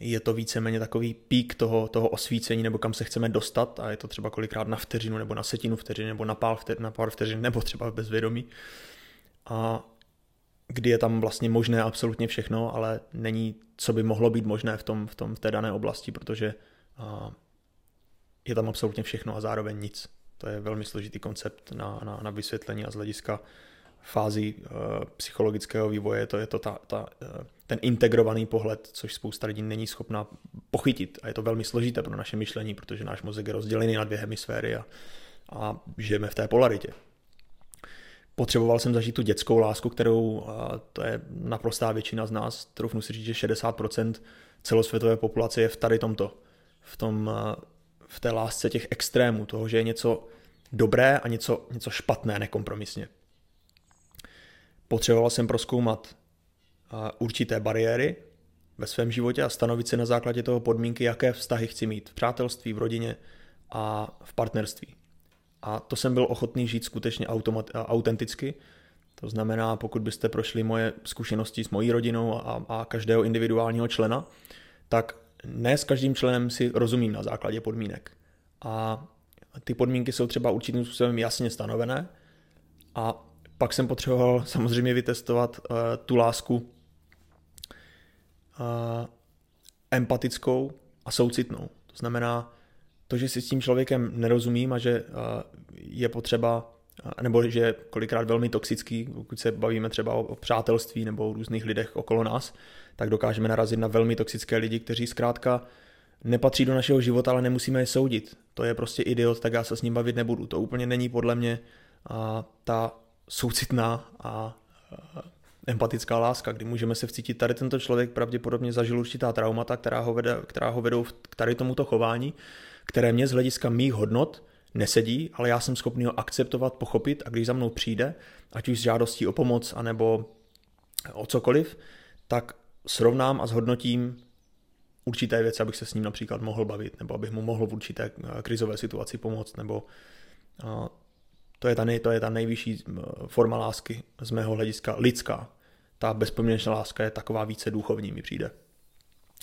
je to víceméně takový pík toho, toho osvícení, nebo kam se chceme dostat a je to třeba kolikrát na vteřinu, nebo na setinu vteřiny, nebo na pár vteřin, na pár vteřin, nebo třeba v bezvědomí. A kdy je tam vlastně možné absolutně všechno, ale není, co by mohlo být možné v, tom, v, tom, v té dané oblasti, protože a, je tam absolutně všechno a zároveň nic. To je velmi složitý koncept na, na, na vysvětlení a z hlediska fází uh, psychologického vývoje, to je to ta, ta, uh, ten integrovaný pohled, což spousta lidí není schopná pochytit a je to velmi složité pro naše myšlení, protože náš mozek je rozdělený na dvě hemisféry a, a žijeme v té polaritě. Potřeboval jsem zažít tu dětskou lásku, kterou, uh, to je naprostá většina z nás, troufnu si říct, že 60% celosvětové populace je v tady tomto, v, tom, v té lásce těch extrémů, toho, že je něco dobré a něco, něco špatné nekompromisně potřeboval jsem proskoumat určité bariéry ve svém životě a stanovit si na základě toho podmínky, jaké vztahy chci mít v přátelství, v rodině a v partnerství. A to jsem byl ochotný žít skutečně automat, autenticky. To znamená, pokud byste prošli moje zkušenosti s mojí rodinou a, a každého individuálního člena, tak ne s každým členem si rozumím na základě podmínek. A ty podmínky jsou třeba určitým způsobem jasně stanovené a pak jsem potřeboval samozřejmě vytestovat uh, tu lásku uh, empatickou a soucitnou. To znamená, to, že si s tím člověkem nerozumím a že uh, je potřeba, uh, nebo že je kolikrát velmi toxický, pokud se bavíme třeba o, o přátelství nebo o různých lidech okolo nás, tak dokážeme narazit na velmi toxické lidi, kteří zkrátka nepatří do našeho života, ale nemusíme je soudit. To je prostě idiot, tak já se s ním bavit nebudu. To úplně není podle mě uh, ta soucitná a empatická láska, kdy můžeme se vcítit, tady tento člověk pravděpodobně zažil určitá traumata, která ho, vede, která ho vedou k tady tomuto chování, které mě z hlediska mých hodnot nesedí, ale já jsem schopný ho akceptovat, pochopit a když za mnou přijde, ať už s žádostí o pomoc, anebo o cokoliv, tak srovnám a zhodnotím určité věci, abych se s ním například mohl bavit, nebo abych mu mohl v určité eh, krizové situaci pomoct, nebo to je ta, nej, to je ta nejvyšší forma lásky z mého hlediska lidská. Ta bezpoměrná láska je taková více duchovní, mi přijde.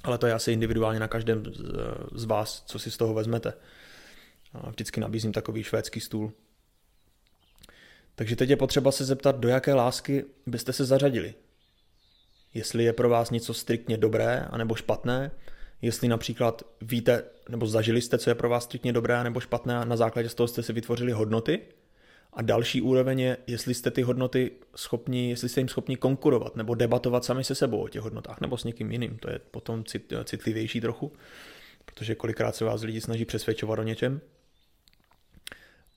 Ale to je asi individuálně na každém z vás, co si z toho vezmete. Vždycky nabízím takový švédský stůl. Takže teď je potřeba se zeptat, do jaké lásky byste se zařadili. Jestli je pro vás něco striktně dobré anebo špatné, jestli například víte nebo zažili jste, co je pro vás striktně dobré nebo špatné a na základě z toho jste si vytvořili hodnoty. A další úroveň je, jestli jste ty hodnoty schopni, jestli jste jim schopni konkurovat nebo debatovat sami se sebou o těch hodnotách nebo s někým jiným. To je potom citlivější trochu, protože kolikrát se vás lidi snaží přesvědčovat o něčem.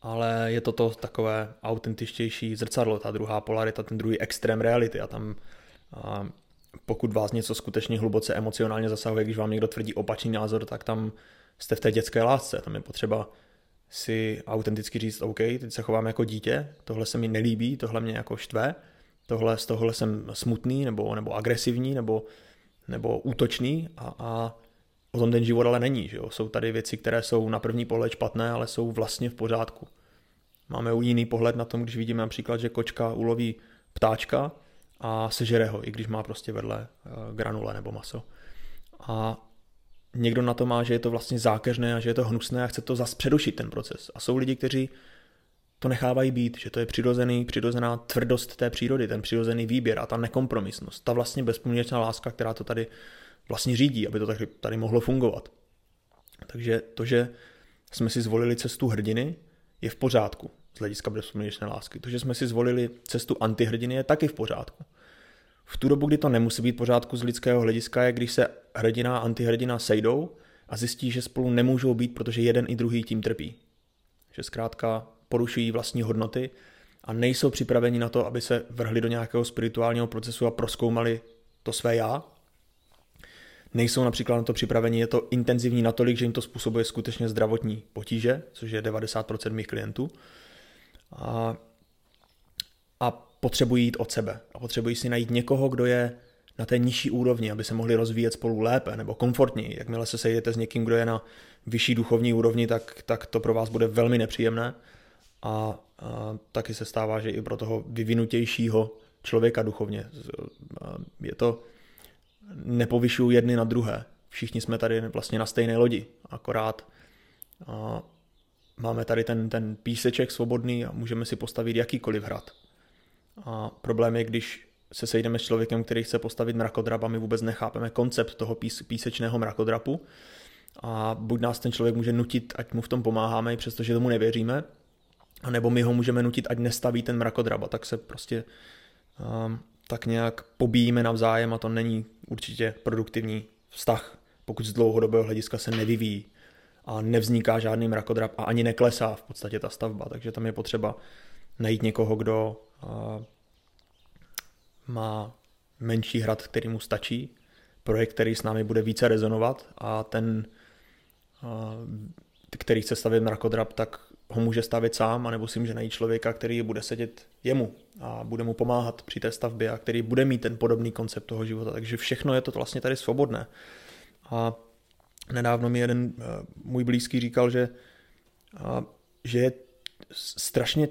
Ale je to to takové autentičtější zrcadlo, ta druhá polarita, ten druhý extrém reality. A tam a pokud vás něco skutečně hluboce emocionálně zasahuje, když vám někdo tvrdí opačný názor, tak tam jste v té dětské lásce, tam je potřeba si autenticky říct, OK, teď se chovám jako dítě, tohle se mi nelíbí, tohle mě jako štve, tohle, z tohle jsem smutný nebo, nebo agresivní nebo, nebo útočný a, a o tom ten život ale není. Že jo? Jsou tady věci, které jsou na první pohled špatné, ale jsou vlastně v pořádku. Máme jiný pohled na tom, když vidíme například, že kočka uloví ptáčka a sežere ho, i když má prostě vedle eh, granule nebo maso. A někdo na to má, že je to vlastně zákeřné a že je to hnusné a chce to zase předušit ten proces. A jsou lidi, kteří to nechávají být, že to je přirozený, přirozená tvrdost té přírody, ten přirozený výběr a ta nekompromisnost, ta vlastně bezpoměrná láska, která to tady vlastně řídí, aby to tady, tady mohlo fungovat. Takže to, že jsme si zvolili cestu hrdiny, je v pořádku z hlediska bezpoměrné lásky. To, že jsme si zvolili cestu antihrdiny, je taky v pořádku. V tu dobu, kdy to nemusí být pořádku z lidského hlediska, je, když se hrdina a antihrdina sejdou a zjistí, že spolu nemůžou být, protože jeden i druhý tím trpí. Že zkrátka porušují vlastní hodnoty a nejsou připraveni na to, aby se vrhli do nějakého spirituálního procesu a proskoumali to své já, nejsou například na to připraveni, je to intenzivní natolik, že jim to způsobuje skutečně zdravotní potíže, což je 90% mých klientů. A, a potřebují jít od sebe. A potřebují si najít někoho, kdo je na té nižší úrovni, aby se mohli rozvíjet spolu lépe nebo komfortněji. Jakmile se sejdete s někým, kdo je na vyšší duchovní úrovni, tak, tak to pro vás bude velmi nepříjemné. A, a taky se stává, že i pro toho vyvinutějšího člověka duchovně je to nepovyšují jedny na druhé. Všichni jsme tady vlastně na stejné lodi, akorát a máme tady ten, ten píseček svobodný a můžeme si postavit jakýkoliv hrad. A problém je, když se sejdeme s člověkem, který chce postavit mrakodrap a my vůbec nechápeme koncept toho pís, písečného mrakodrapu. A buď nás ten člověk může nutit, ať mu v tom pomáháme, přestože tomu nevěříme, a nebo my ho můžeme nutit, ať nestaví ten mrakodrap a tak se prostě um, tak nějak pobíjíme navzájem a to není určitě produktivní vztah, pokud z dlouhodobého hlediska se nevyvíjí a nevzniká žádný mrakodrap a ani neklesá v podstatě ta stavba, takže tam je potřeba najít někoho, kdo má menší hrad, který mu stačí, projekt, který s námi bude více rezonovat a ten, který chce stavět mrakodrap, tak ho může stavit sám, anebo si může najít člověka, který bude sedět jemu a bude mu pomáhat při té stavbě a který bude mít ten podobný koncept toho života. Takže všechno je to vlastně tady svobodné. A nedávno mi jeden eh, můj blízký říkal, že, že je strašně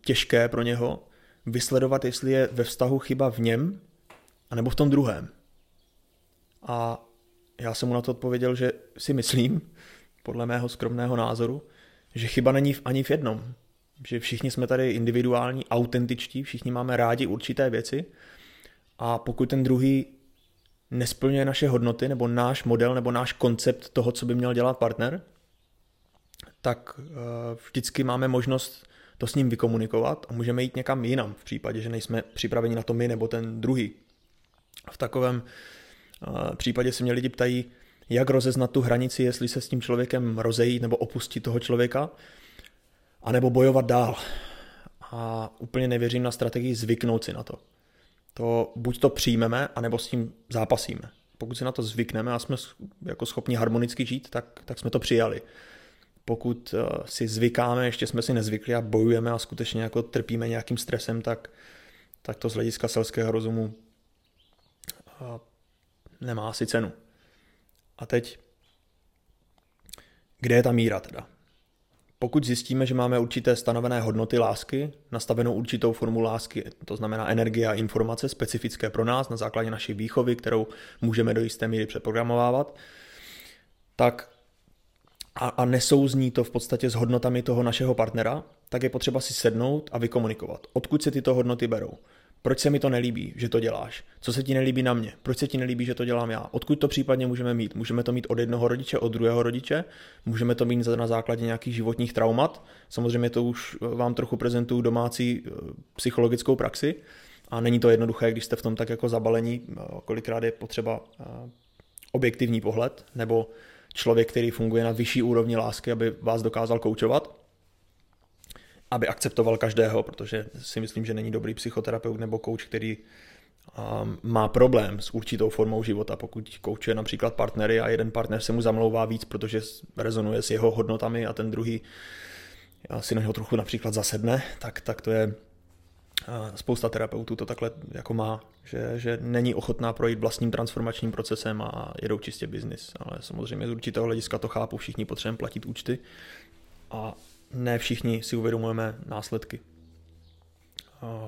těžké pro něho vysledovat, jestli je ve vztahu chyba v něm, anebo v tom druhém. A já jsem mu na to odpověděl, že si myslím, podle mého skromného názoru, že chyba není ani v jednom. Že všichni jsme tady individuální, autentičtí, všichni máme rádi určité věci a pokud ten druhý nesplňuje naše hodnoty nebo náš model nebo náš koncept toho, co by měl dělat partner, tak eh, vždycky máme možnost to s ním vykomunikovat a můžeme jít někam jinam v případě, že nejsme připraveni na to my nebo ten druhý. V takovém eh, případě se mě lidi ptají, jak rozeznat tu hranici, jestli se s tím člověkem rozejít nebo opustit toho člověka, anebo bojovat dál. A úplně nevěřím na strategii zvyknout si na to. To buď to přijmeme, anebo s tím zápasíme. Pokud si na to zvykneme a jsme jako schopni harmonicky žít, tak, tak jsme to přijali. Pokud eh, si zvykáme, ještě jsme si nezvykli a bojujeme a skutečně jako trpíme nějakým stresem, tak, tak to z hlediska selského rozumu nemá asi cenu. A teď, kde je ta míra teda? Pokud zjistíme, že máme určité stanovené hodnoty lásky, nastavenou určitou formu lásky, to znamená energie a informace specifické pro nás na základě naší výchovy, kterou můžeme do jisté míry přeprogramovávat, tak a, a nesouzní to v podstatě s hodnotami toho našeho partnera, tak je potřeba si sednout a vykomunikovat. Odkud se tyto hodnoty berou? Proč se mi to nelíbí, že to děláš? Co se ti nelíbí na mě? Proč se ti nelíbí, že to dělám já? Odkud to případně můžeme mít? Můžeme to mít od jednoho rodiče, od druhého rodiče? Můžeme to mít na základě nějakých životních traumat? Samozřejmě to už vám trochu prezentuju domácí eh, psychologickou praxi a není to jednoduché, když jste v tom tak jako zabalení, eh, kolikrát je potřeba eh, objektivní pohled nebo člověk, který funguje na vyšší úrovni lásky, aby vás dokázal koučovat aby akceptoval každého, protože si myslím, že není dobrý psychoterapeut nebo coach, který um, má problém s určitou formou života, pokud koučuje například partnery a jeden partner se mu zamlouvá víc, protože rezonuje s jeho hodnotami a ten druhý si na něho trochu například zasedne, tak, tak to je spousta terapeutů to takhle jako má, že, že není ochotná projít vlastním transformačním procesem a jedou čistě biznis. Ale samozřejmě z určitého hlediska to chápu, všichni potřebujeme platit účty a ne všichni si uvědomujeme následky.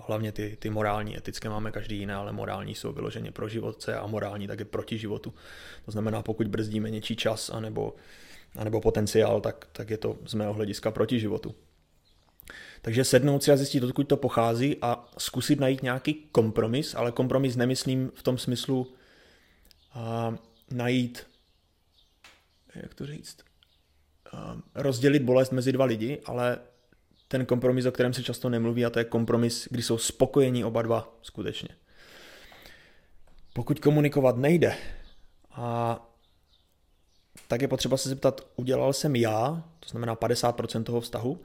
Hlavně ty, ty morální, etické máme každý jiné, ale morální jsou vyloženě pro životce a morální tak je proti životu. To znamená, pokud brzdíme něčí čas anebo, anebo potenciál, tak, tak je to z mého hlediska proti životu. Takže sednout si a zjistit, odkud to pochází a zkusit najít nějaký kompromis, ale kompromis nemyslím v tom smyslu a, najít, jak to říct, Um, rozdělit bolest mezi dva lidi, ale ten kompromis, o kterém se často nemluví, a to je kompromis, kdy jsou spokojení oba dva skutečně. Pokud komunikovat nejde, a tak je potřeba se zeptat, udělal jsem já, to znamená 50% toho vztahu,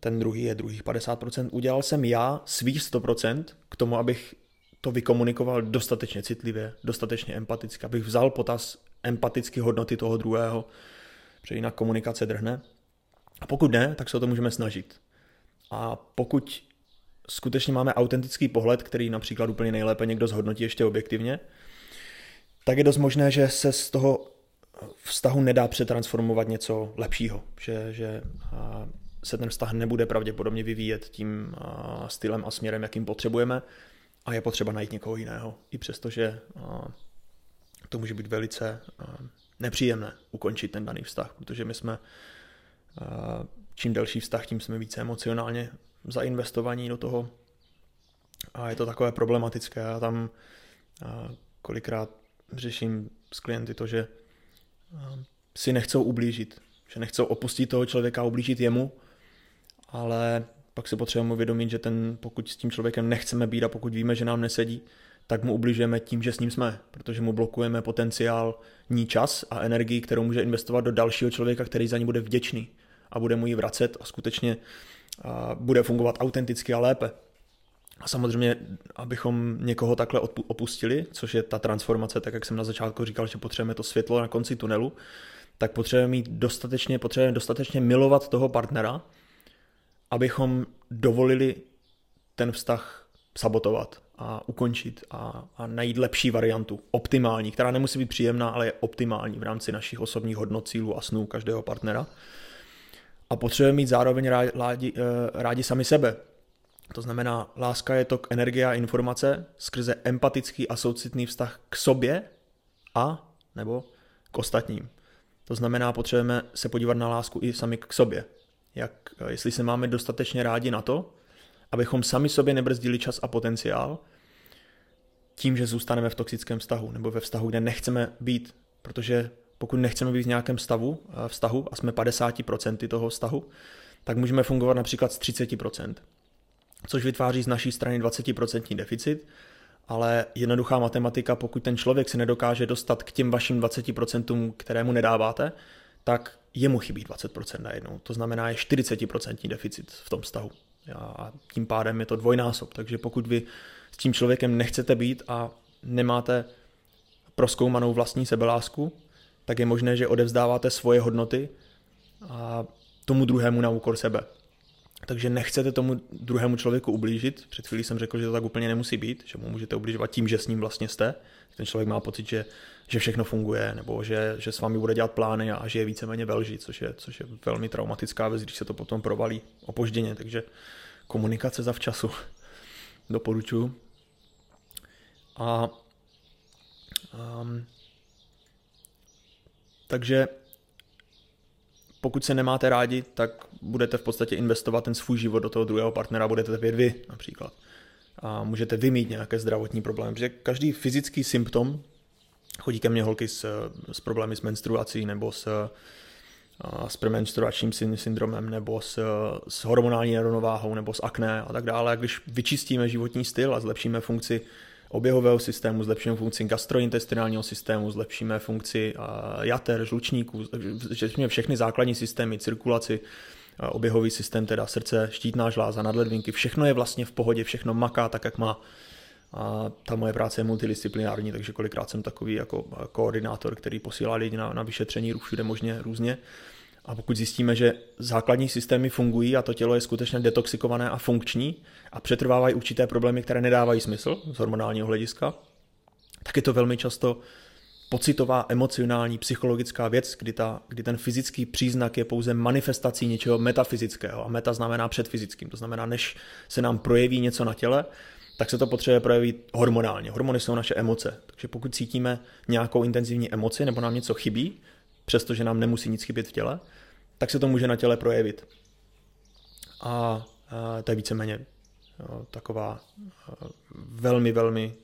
ten druhý je druhých 50%, udělal jsem já svých 100% k tomu, abych to vykomunikoval dostatečně citlivě, dostatečně empaticky, abych vzal potaz empaticky hodnoty toho druhého, protože jinak komunikace drhne. A pokud ne, tak se o to můžeme snažit. A pokud skutečně máme autentický pohled, který například úplně nejlépe někdo zhodnotí ještě objektivně, tak je dost možné, že se z toho vztahu nedá přetransformovat něco lepšího, že, že se ten vztah nebude pravděpodobně vyvíjet tím stylem a směrem, jakým potřebujeme. A je potřeba najít někoho jiného, i přesto, že to může být velice nepříjemné ukončit ten daný vztah, protože my jsme čím delší vztah, tím jsme více emocionálně zainvestovaní do toho. A je to takové problematické. Já tam kolikrát řeším s klienty to, že si nechcou ublížit, že nechcou opustit toho člověka a ublížit jemu, ale pak si potřebujeme uvědomit, že ten, pokud s tím člověkem nechceme být a pokud víme, že nám nesedí, tak mu ubližujeme tím, že s ním jsme, protože mu blokujeme potenciál ní čas a energii, kterou může investovat do dalšího člověka, který za ní bude vděčný a bude mu ji vracet a skutečně a bude fungovat autenticky a lépe. A samozřejmě, abychom někoho takhle opustili, což je ta transformace, tak jak jsem na začátku říkal, že potřebujeme to světlo na konci tunelu, tak potřebujeme mít dostatečně, potřebujeme dostatečně milovat toho partnera, abychom dovolili ten vztah sabotovat a ukončit a, a najít lepší variantu, optimální, která nemusí být příjemná, ale je optimální v rámci našich osobních hodnot, cílů a snů každého partnera. A potřebujeme mít zároveň rádi, eh, rádi sami sebe. To znamená, láska je tok energie a informace skrze empatický a soucitný vztah k sobě a nebo k ostatním. To znamená, potřebujeme se podívat na lásku i sami k sobě. Jak, eh, jestli se máme dostatečně rádi na to, abychom sami sobě nebrzdili čas a potenciál tím, že zůstaneme v toxickém vztahu nebo ve vztahu, kde nechceme být, protože pokud nechceme být v nějakém stavu, eh, vztahu a jsme 50% toho vztahu, tak můžeme fungovat například z 30%, což vytváří z naší strany 20% deficit, ale jednoduchá matematika, pokud ten člověk se nedokáže dostat k těm vašim 20%, kterému nedáváte, tak jemu chybí 20% najednou. To znamená, je 40% deficit v tom vztahu a tím pádem je to dvojnásob. Takže pokud vy s tím člověkem nechcete být a nemáte proskoumanou vlastní sebelásku, tak je možné, že odevzdáváte svoje hodnoty a tomu druhému na úkor sebe. Takže nechcete tomu druhému člověku ublížit. Před chvílí jsem řekl, že to tak úplně nemusí být, že mu můžete ublížovat tím, že s ním vlastně jste. Ten člověk má pocit, že, že všechno funguje, nebo že, že s vámi bude dělat plány a, že je víceméně ve lži, což je, což je velmi traumatická věc, když se to potom provalí opožděně. Takže komunikace za včasu doporučuji. A um, takže pokud se nemáte rádi, tak budete v podstatě investovat ten svůj život do toho druhého partnera, budete trpět vy například. A můžete vy mít nějaké zdravotní problémy, protože každý fyzický symptom, chodí ke mně holky s, s problémy s menstruací nebo s, s premenstruačním syndromem nebo s, s hormonální nerovnováhou nebo s akné a tak dále. A když vyčistíme životní styl a zlepšíme funkci oběhového systému, zlepšíme funkci gastrointestinálního systému, zlepšíme funkci jater, žlučníků, zlepšíme všechny základní systémy, cirkulaci, oběhový systém, teda srdce, štítná žláza, nadledvinky, všechno je vlastně v pohodě, všechno maká tak, jak má. A ta moje práce je multidisciplinární, takže kolikrát jsem takový jako koordinátor, který posílá lidi na, na vyšetření všude možně různě. A pokud zjistíme, že základní systémy fungují a to tělo je skutečně detoxikované a funkční a přetrvávají určité problémy, které nedávají smysl z hormonálního hlediska, tak je to velmi často pocitová, emocionální, psychologická věc, kdy, ta, kdy ten fyzický příznak je pouze manifestací něčeho metafyzického. A meta znamená předfyzickým. To znamená, než se nám projeví něco na těle, tak se to potřebuje projevit hormonálně. Hormony jsou naše emoce. Takže pokud cítíme nějakou intenzivní emoci nebo nám něco chybí, přestože nám nemusí nic chybět v těle, tak se to může na těle projevit. A, to je víceméně taková velmi, velmi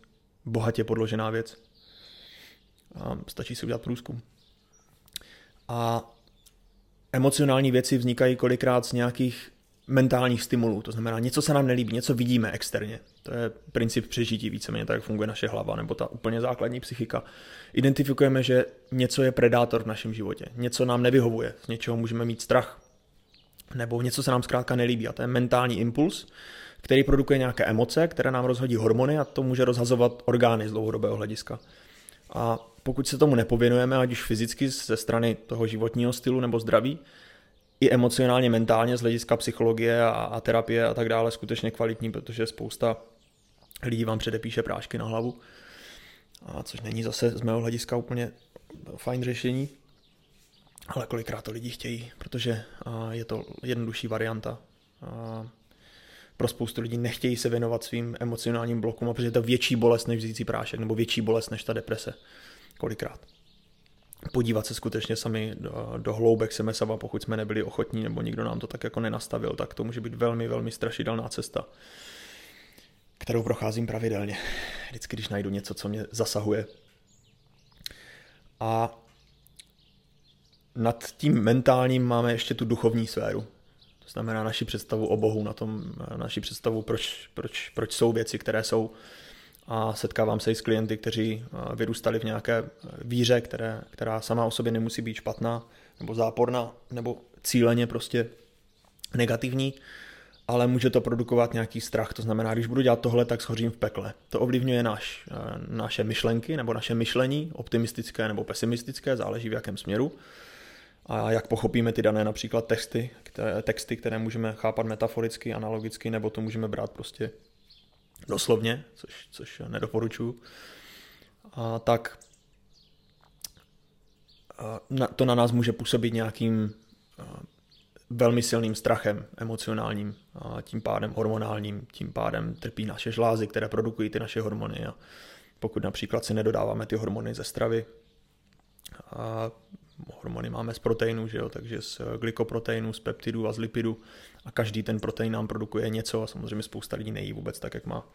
bohatě podložená věc. A stačí si udělat průzkum. A emocionální věci vznikají kolikrát z nějakých mentálních stimulů, to znamená něco se nám nelíbí, něco vidíme externě. To je princip přežití víceméně, tak funguje naše hlava, nebo ta úplně základní psychika. Identifikujeme, že něco je predátor v našem životě, něco nám nevyhovuje, z něčeho můžeme mít strach, nebo něco se nám zkrátka nelíbí a to je mentální impuls, který produkuje nějaké emoce, které nám rozhodí hormony a to může rozhazovat orgány z dlouhodobého hlediska. A pokud se tomu nepověnujeme, ať už fyzicky ze strany toho životního stylu nebo zdraví, i emocionálně, mentálně z hlediska psychologie a, a terapie a tak dále skutečně kvalitní, protože spousta lidí vám předepíše prášky na hlavu, a což není zase z mého hlediska úplně fajn řešení, ale kolikrát to lidi chtějí, protože je to jednodušší varianta. Pro spoustu lidí nechtějí se věnovat svým emocionálním blokům, protože je to větší bolest než vzící prášek, nebo větší bolest než ta deprese. Kolikrát podívat se skutečně sami do, do hloubek sebe sama, pokud jsme nebyli ochotní nebo nikdo nám to tak jako nenastavil, tak to může být velmi, velmi strašidelná cesta, kterou procházím pravidelně. Vždycky, když najdu něco, co mě zasahuje. A nad tím mentálním máme ještě tu duchovní sféru. To znamená naši představu o Bohu, na tom, naši představu, proč, proč, proč jsou věci, které jsou a setkávám se i s klienty, kteří vyrůstali v nějaké víře, které, která sama o sobě nemusí být špatná nebo záporná nebo cíleně prostě negativní, ale může to produkovat nějaký strach. To znamená, když budu dělat tohle, tak schořím v pekle. To ovlivňuje naš, naše myšlenky nebo naše myšlení, optimistické nebo pesimistické, záleží v jakém směru. A jak pochopíme ty dané například texty, které, texty, které můžeme chápat metaforicky, analogicky, nebo to můžeme brát prostě doslovně, což, což nedoporučuju, a tak a to na nás může působit nějakým velmi silným strachem emocionálním, a tím pádem hormonálním, tím pádem trpí naše žlázy, které produkují ty naše hormony a pokud například si nedodáváme ty hormony ze stravy, a hormony máme z proteinů, že jo? takže z glykoproteinů, z peptidů a z lipidů a každý ten protein nám produkuje něco a samozřejmě spousta lidí nejí vůbec tak, jak má.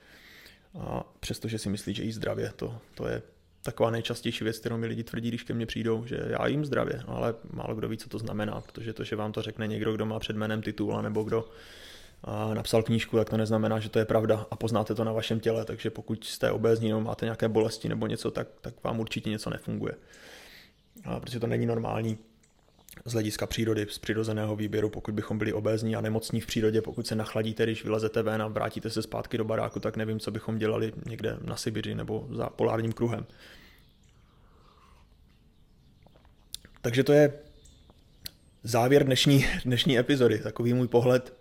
A přestože si myslí, že jí zdravě, to, to je taková nejčastější věc, kterou mi lidi tvrdí, když ke mně přijdou, že já jim zdravě, ale málo kdo ví, co to znamená, protože to, že vám to řekne někdo, kdo má před jménem titul, nebo kdo a napsal knížku, tak to neznamená, že to je pravda a poznáte to na vašem těle, takže pokud jste obézní nebo máte nějaké bolesti nebo něco, tak, tak vám určitě něco nefunguje protože to není normální z hlediska přírody, z přirozeného výběru, pokud bychom byli obézní a nemocní v přírodě, pokud se nachladíte, když vylezete ven a vrátíte se zpátky do baráku, tak nevím, co bychom dělali někde na Sibiři nebo za polárním kruhem. Takže to je závěr dnešní, dnešní epizody, takový můj pohled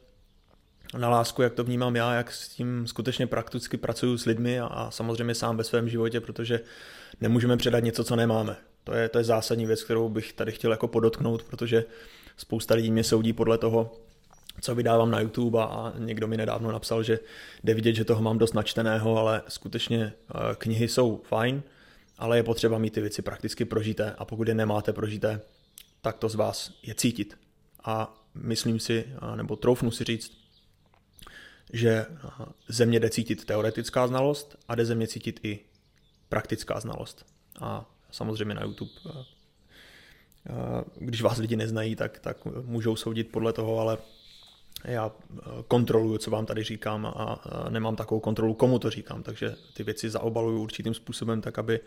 na lásku, jak to vnímám já, jak s tím skutečně prakticky pracuju s lidmi a, a samozřejmě sám ve svém životě, protože nemůžeme předat něco, co nemáme. To je, to je zásadní věc, kterou bych tady chtěl jako podotknout, protože spousta lidí mě soudí podle toho, co vydávám na YouTube a někdo mi nedávno napsal, že jde vidět, že toho mám dost načteného, ale skutečně eh, knihy jsou fajn, ale je potřeba mít ty věci prakticky prožité a pokud je nemáte prožité, tak to z vás je cítit. A myslím si, nebo troufnu si říct, že země jde cítit teoretická znalost a jde země cítit i praktická znalost. A samozřejmě na YouTube, když vás lidi neznají, tak, tak můžou soudit podle toho, ale já kontroluju, co vám tady říkám a nemám takovou kontrolu, komu to říkám, takže ty věci zaobaluju určitým způsobem tak, aby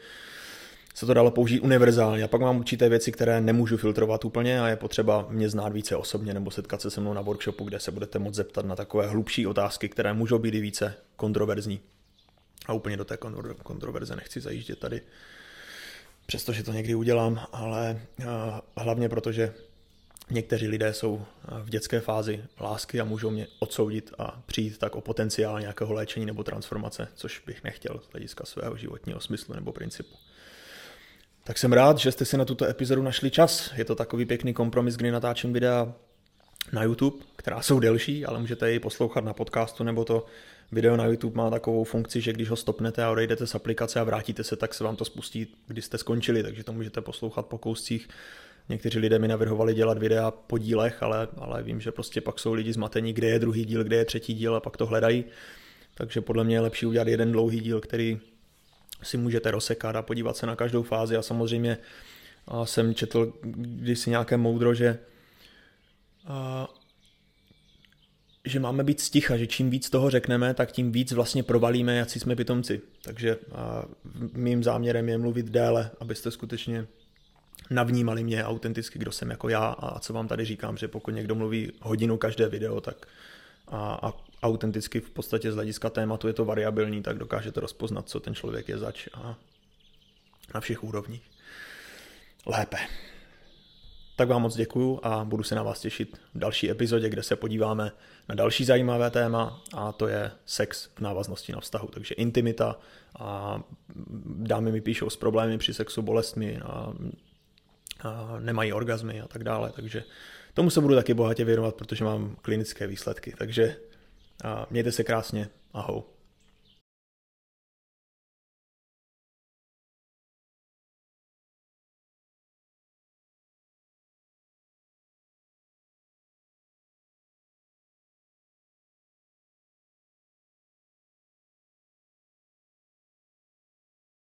se to dalo použít univerzálně. A pak mám určité věci, které nemůžu filtrovat úplně a je potřeba mě znát více osobně nebo setkat se se mnou na workshopu, kde se budete moct zeptat na takové hlubší otázky, které můžou být i více kontroverzní. A úplně do té kontroverze nechci zajíždět tady, přestože to někdy udělám, ale hlavně protože někteří lidé jsou v dětské fázi lásky a můžou mě odsoudit a přijít tak o potenciál nějakého léčení nebo transformace, což bych nechtěl z hlediska svého životního smyslu nebo principu. Tak jsem rád, že jste si na tuto epizodu našli čas. Je to takový pěkný kompromis, kdy natáčím videa na YouTube, která jsou delší, ale můžete ji poslouchat na podcastu, nebo to video na YouTube má takovou funkci, že když ho stopnete a odejdete z aplikace a vrátíte se, tak se vám to spustí, když jste skončili, takže to můžete poslouchat po kouscích. Někteří lidé mi navrhovali dělat videa po dílech, ale, ale vím, že prostě pak jsou lidi zmatení, kde je druhý díl, kde je třetí díl a pak to hledají. Takže podle mě je lepší udělat jeden dlouhý díl, který si můžete rozsekat a podívat se na každou fázi a samozřejmě jsem četl kdysi nějaké moudro, že že máme být sticha, že čím víc toho řekneme, tak tím víc vlastně provalíme, jak jsme pitomci. Takže mým záměrem je mluvit déle, abyste skutečně navnímali mě autenticky, kdo jsem jako já a co vám tady říkám, že pokud někdo mluví hodinu každé video, tak a, a autenticky v podstatě z hlediska tématu je to variabilní, tak dokážete rozpoznat, co ten člověk je zač a na všech úrovních. Lépe. Tak vám moc děkuju a budu se na vás těšit v další epizodě, kde se podíváme na další zajímavé téma a to je sex v návaznosti na vztahu. Takže intimita a dámy mi píšou s problémy při sexu, bolestmi a, a nemají orgazmy a tak dále. Takže tomu se budu taky bohatě věnovat, protože mám klinické výsledky. Takže a mějte se krásně. Ahoj.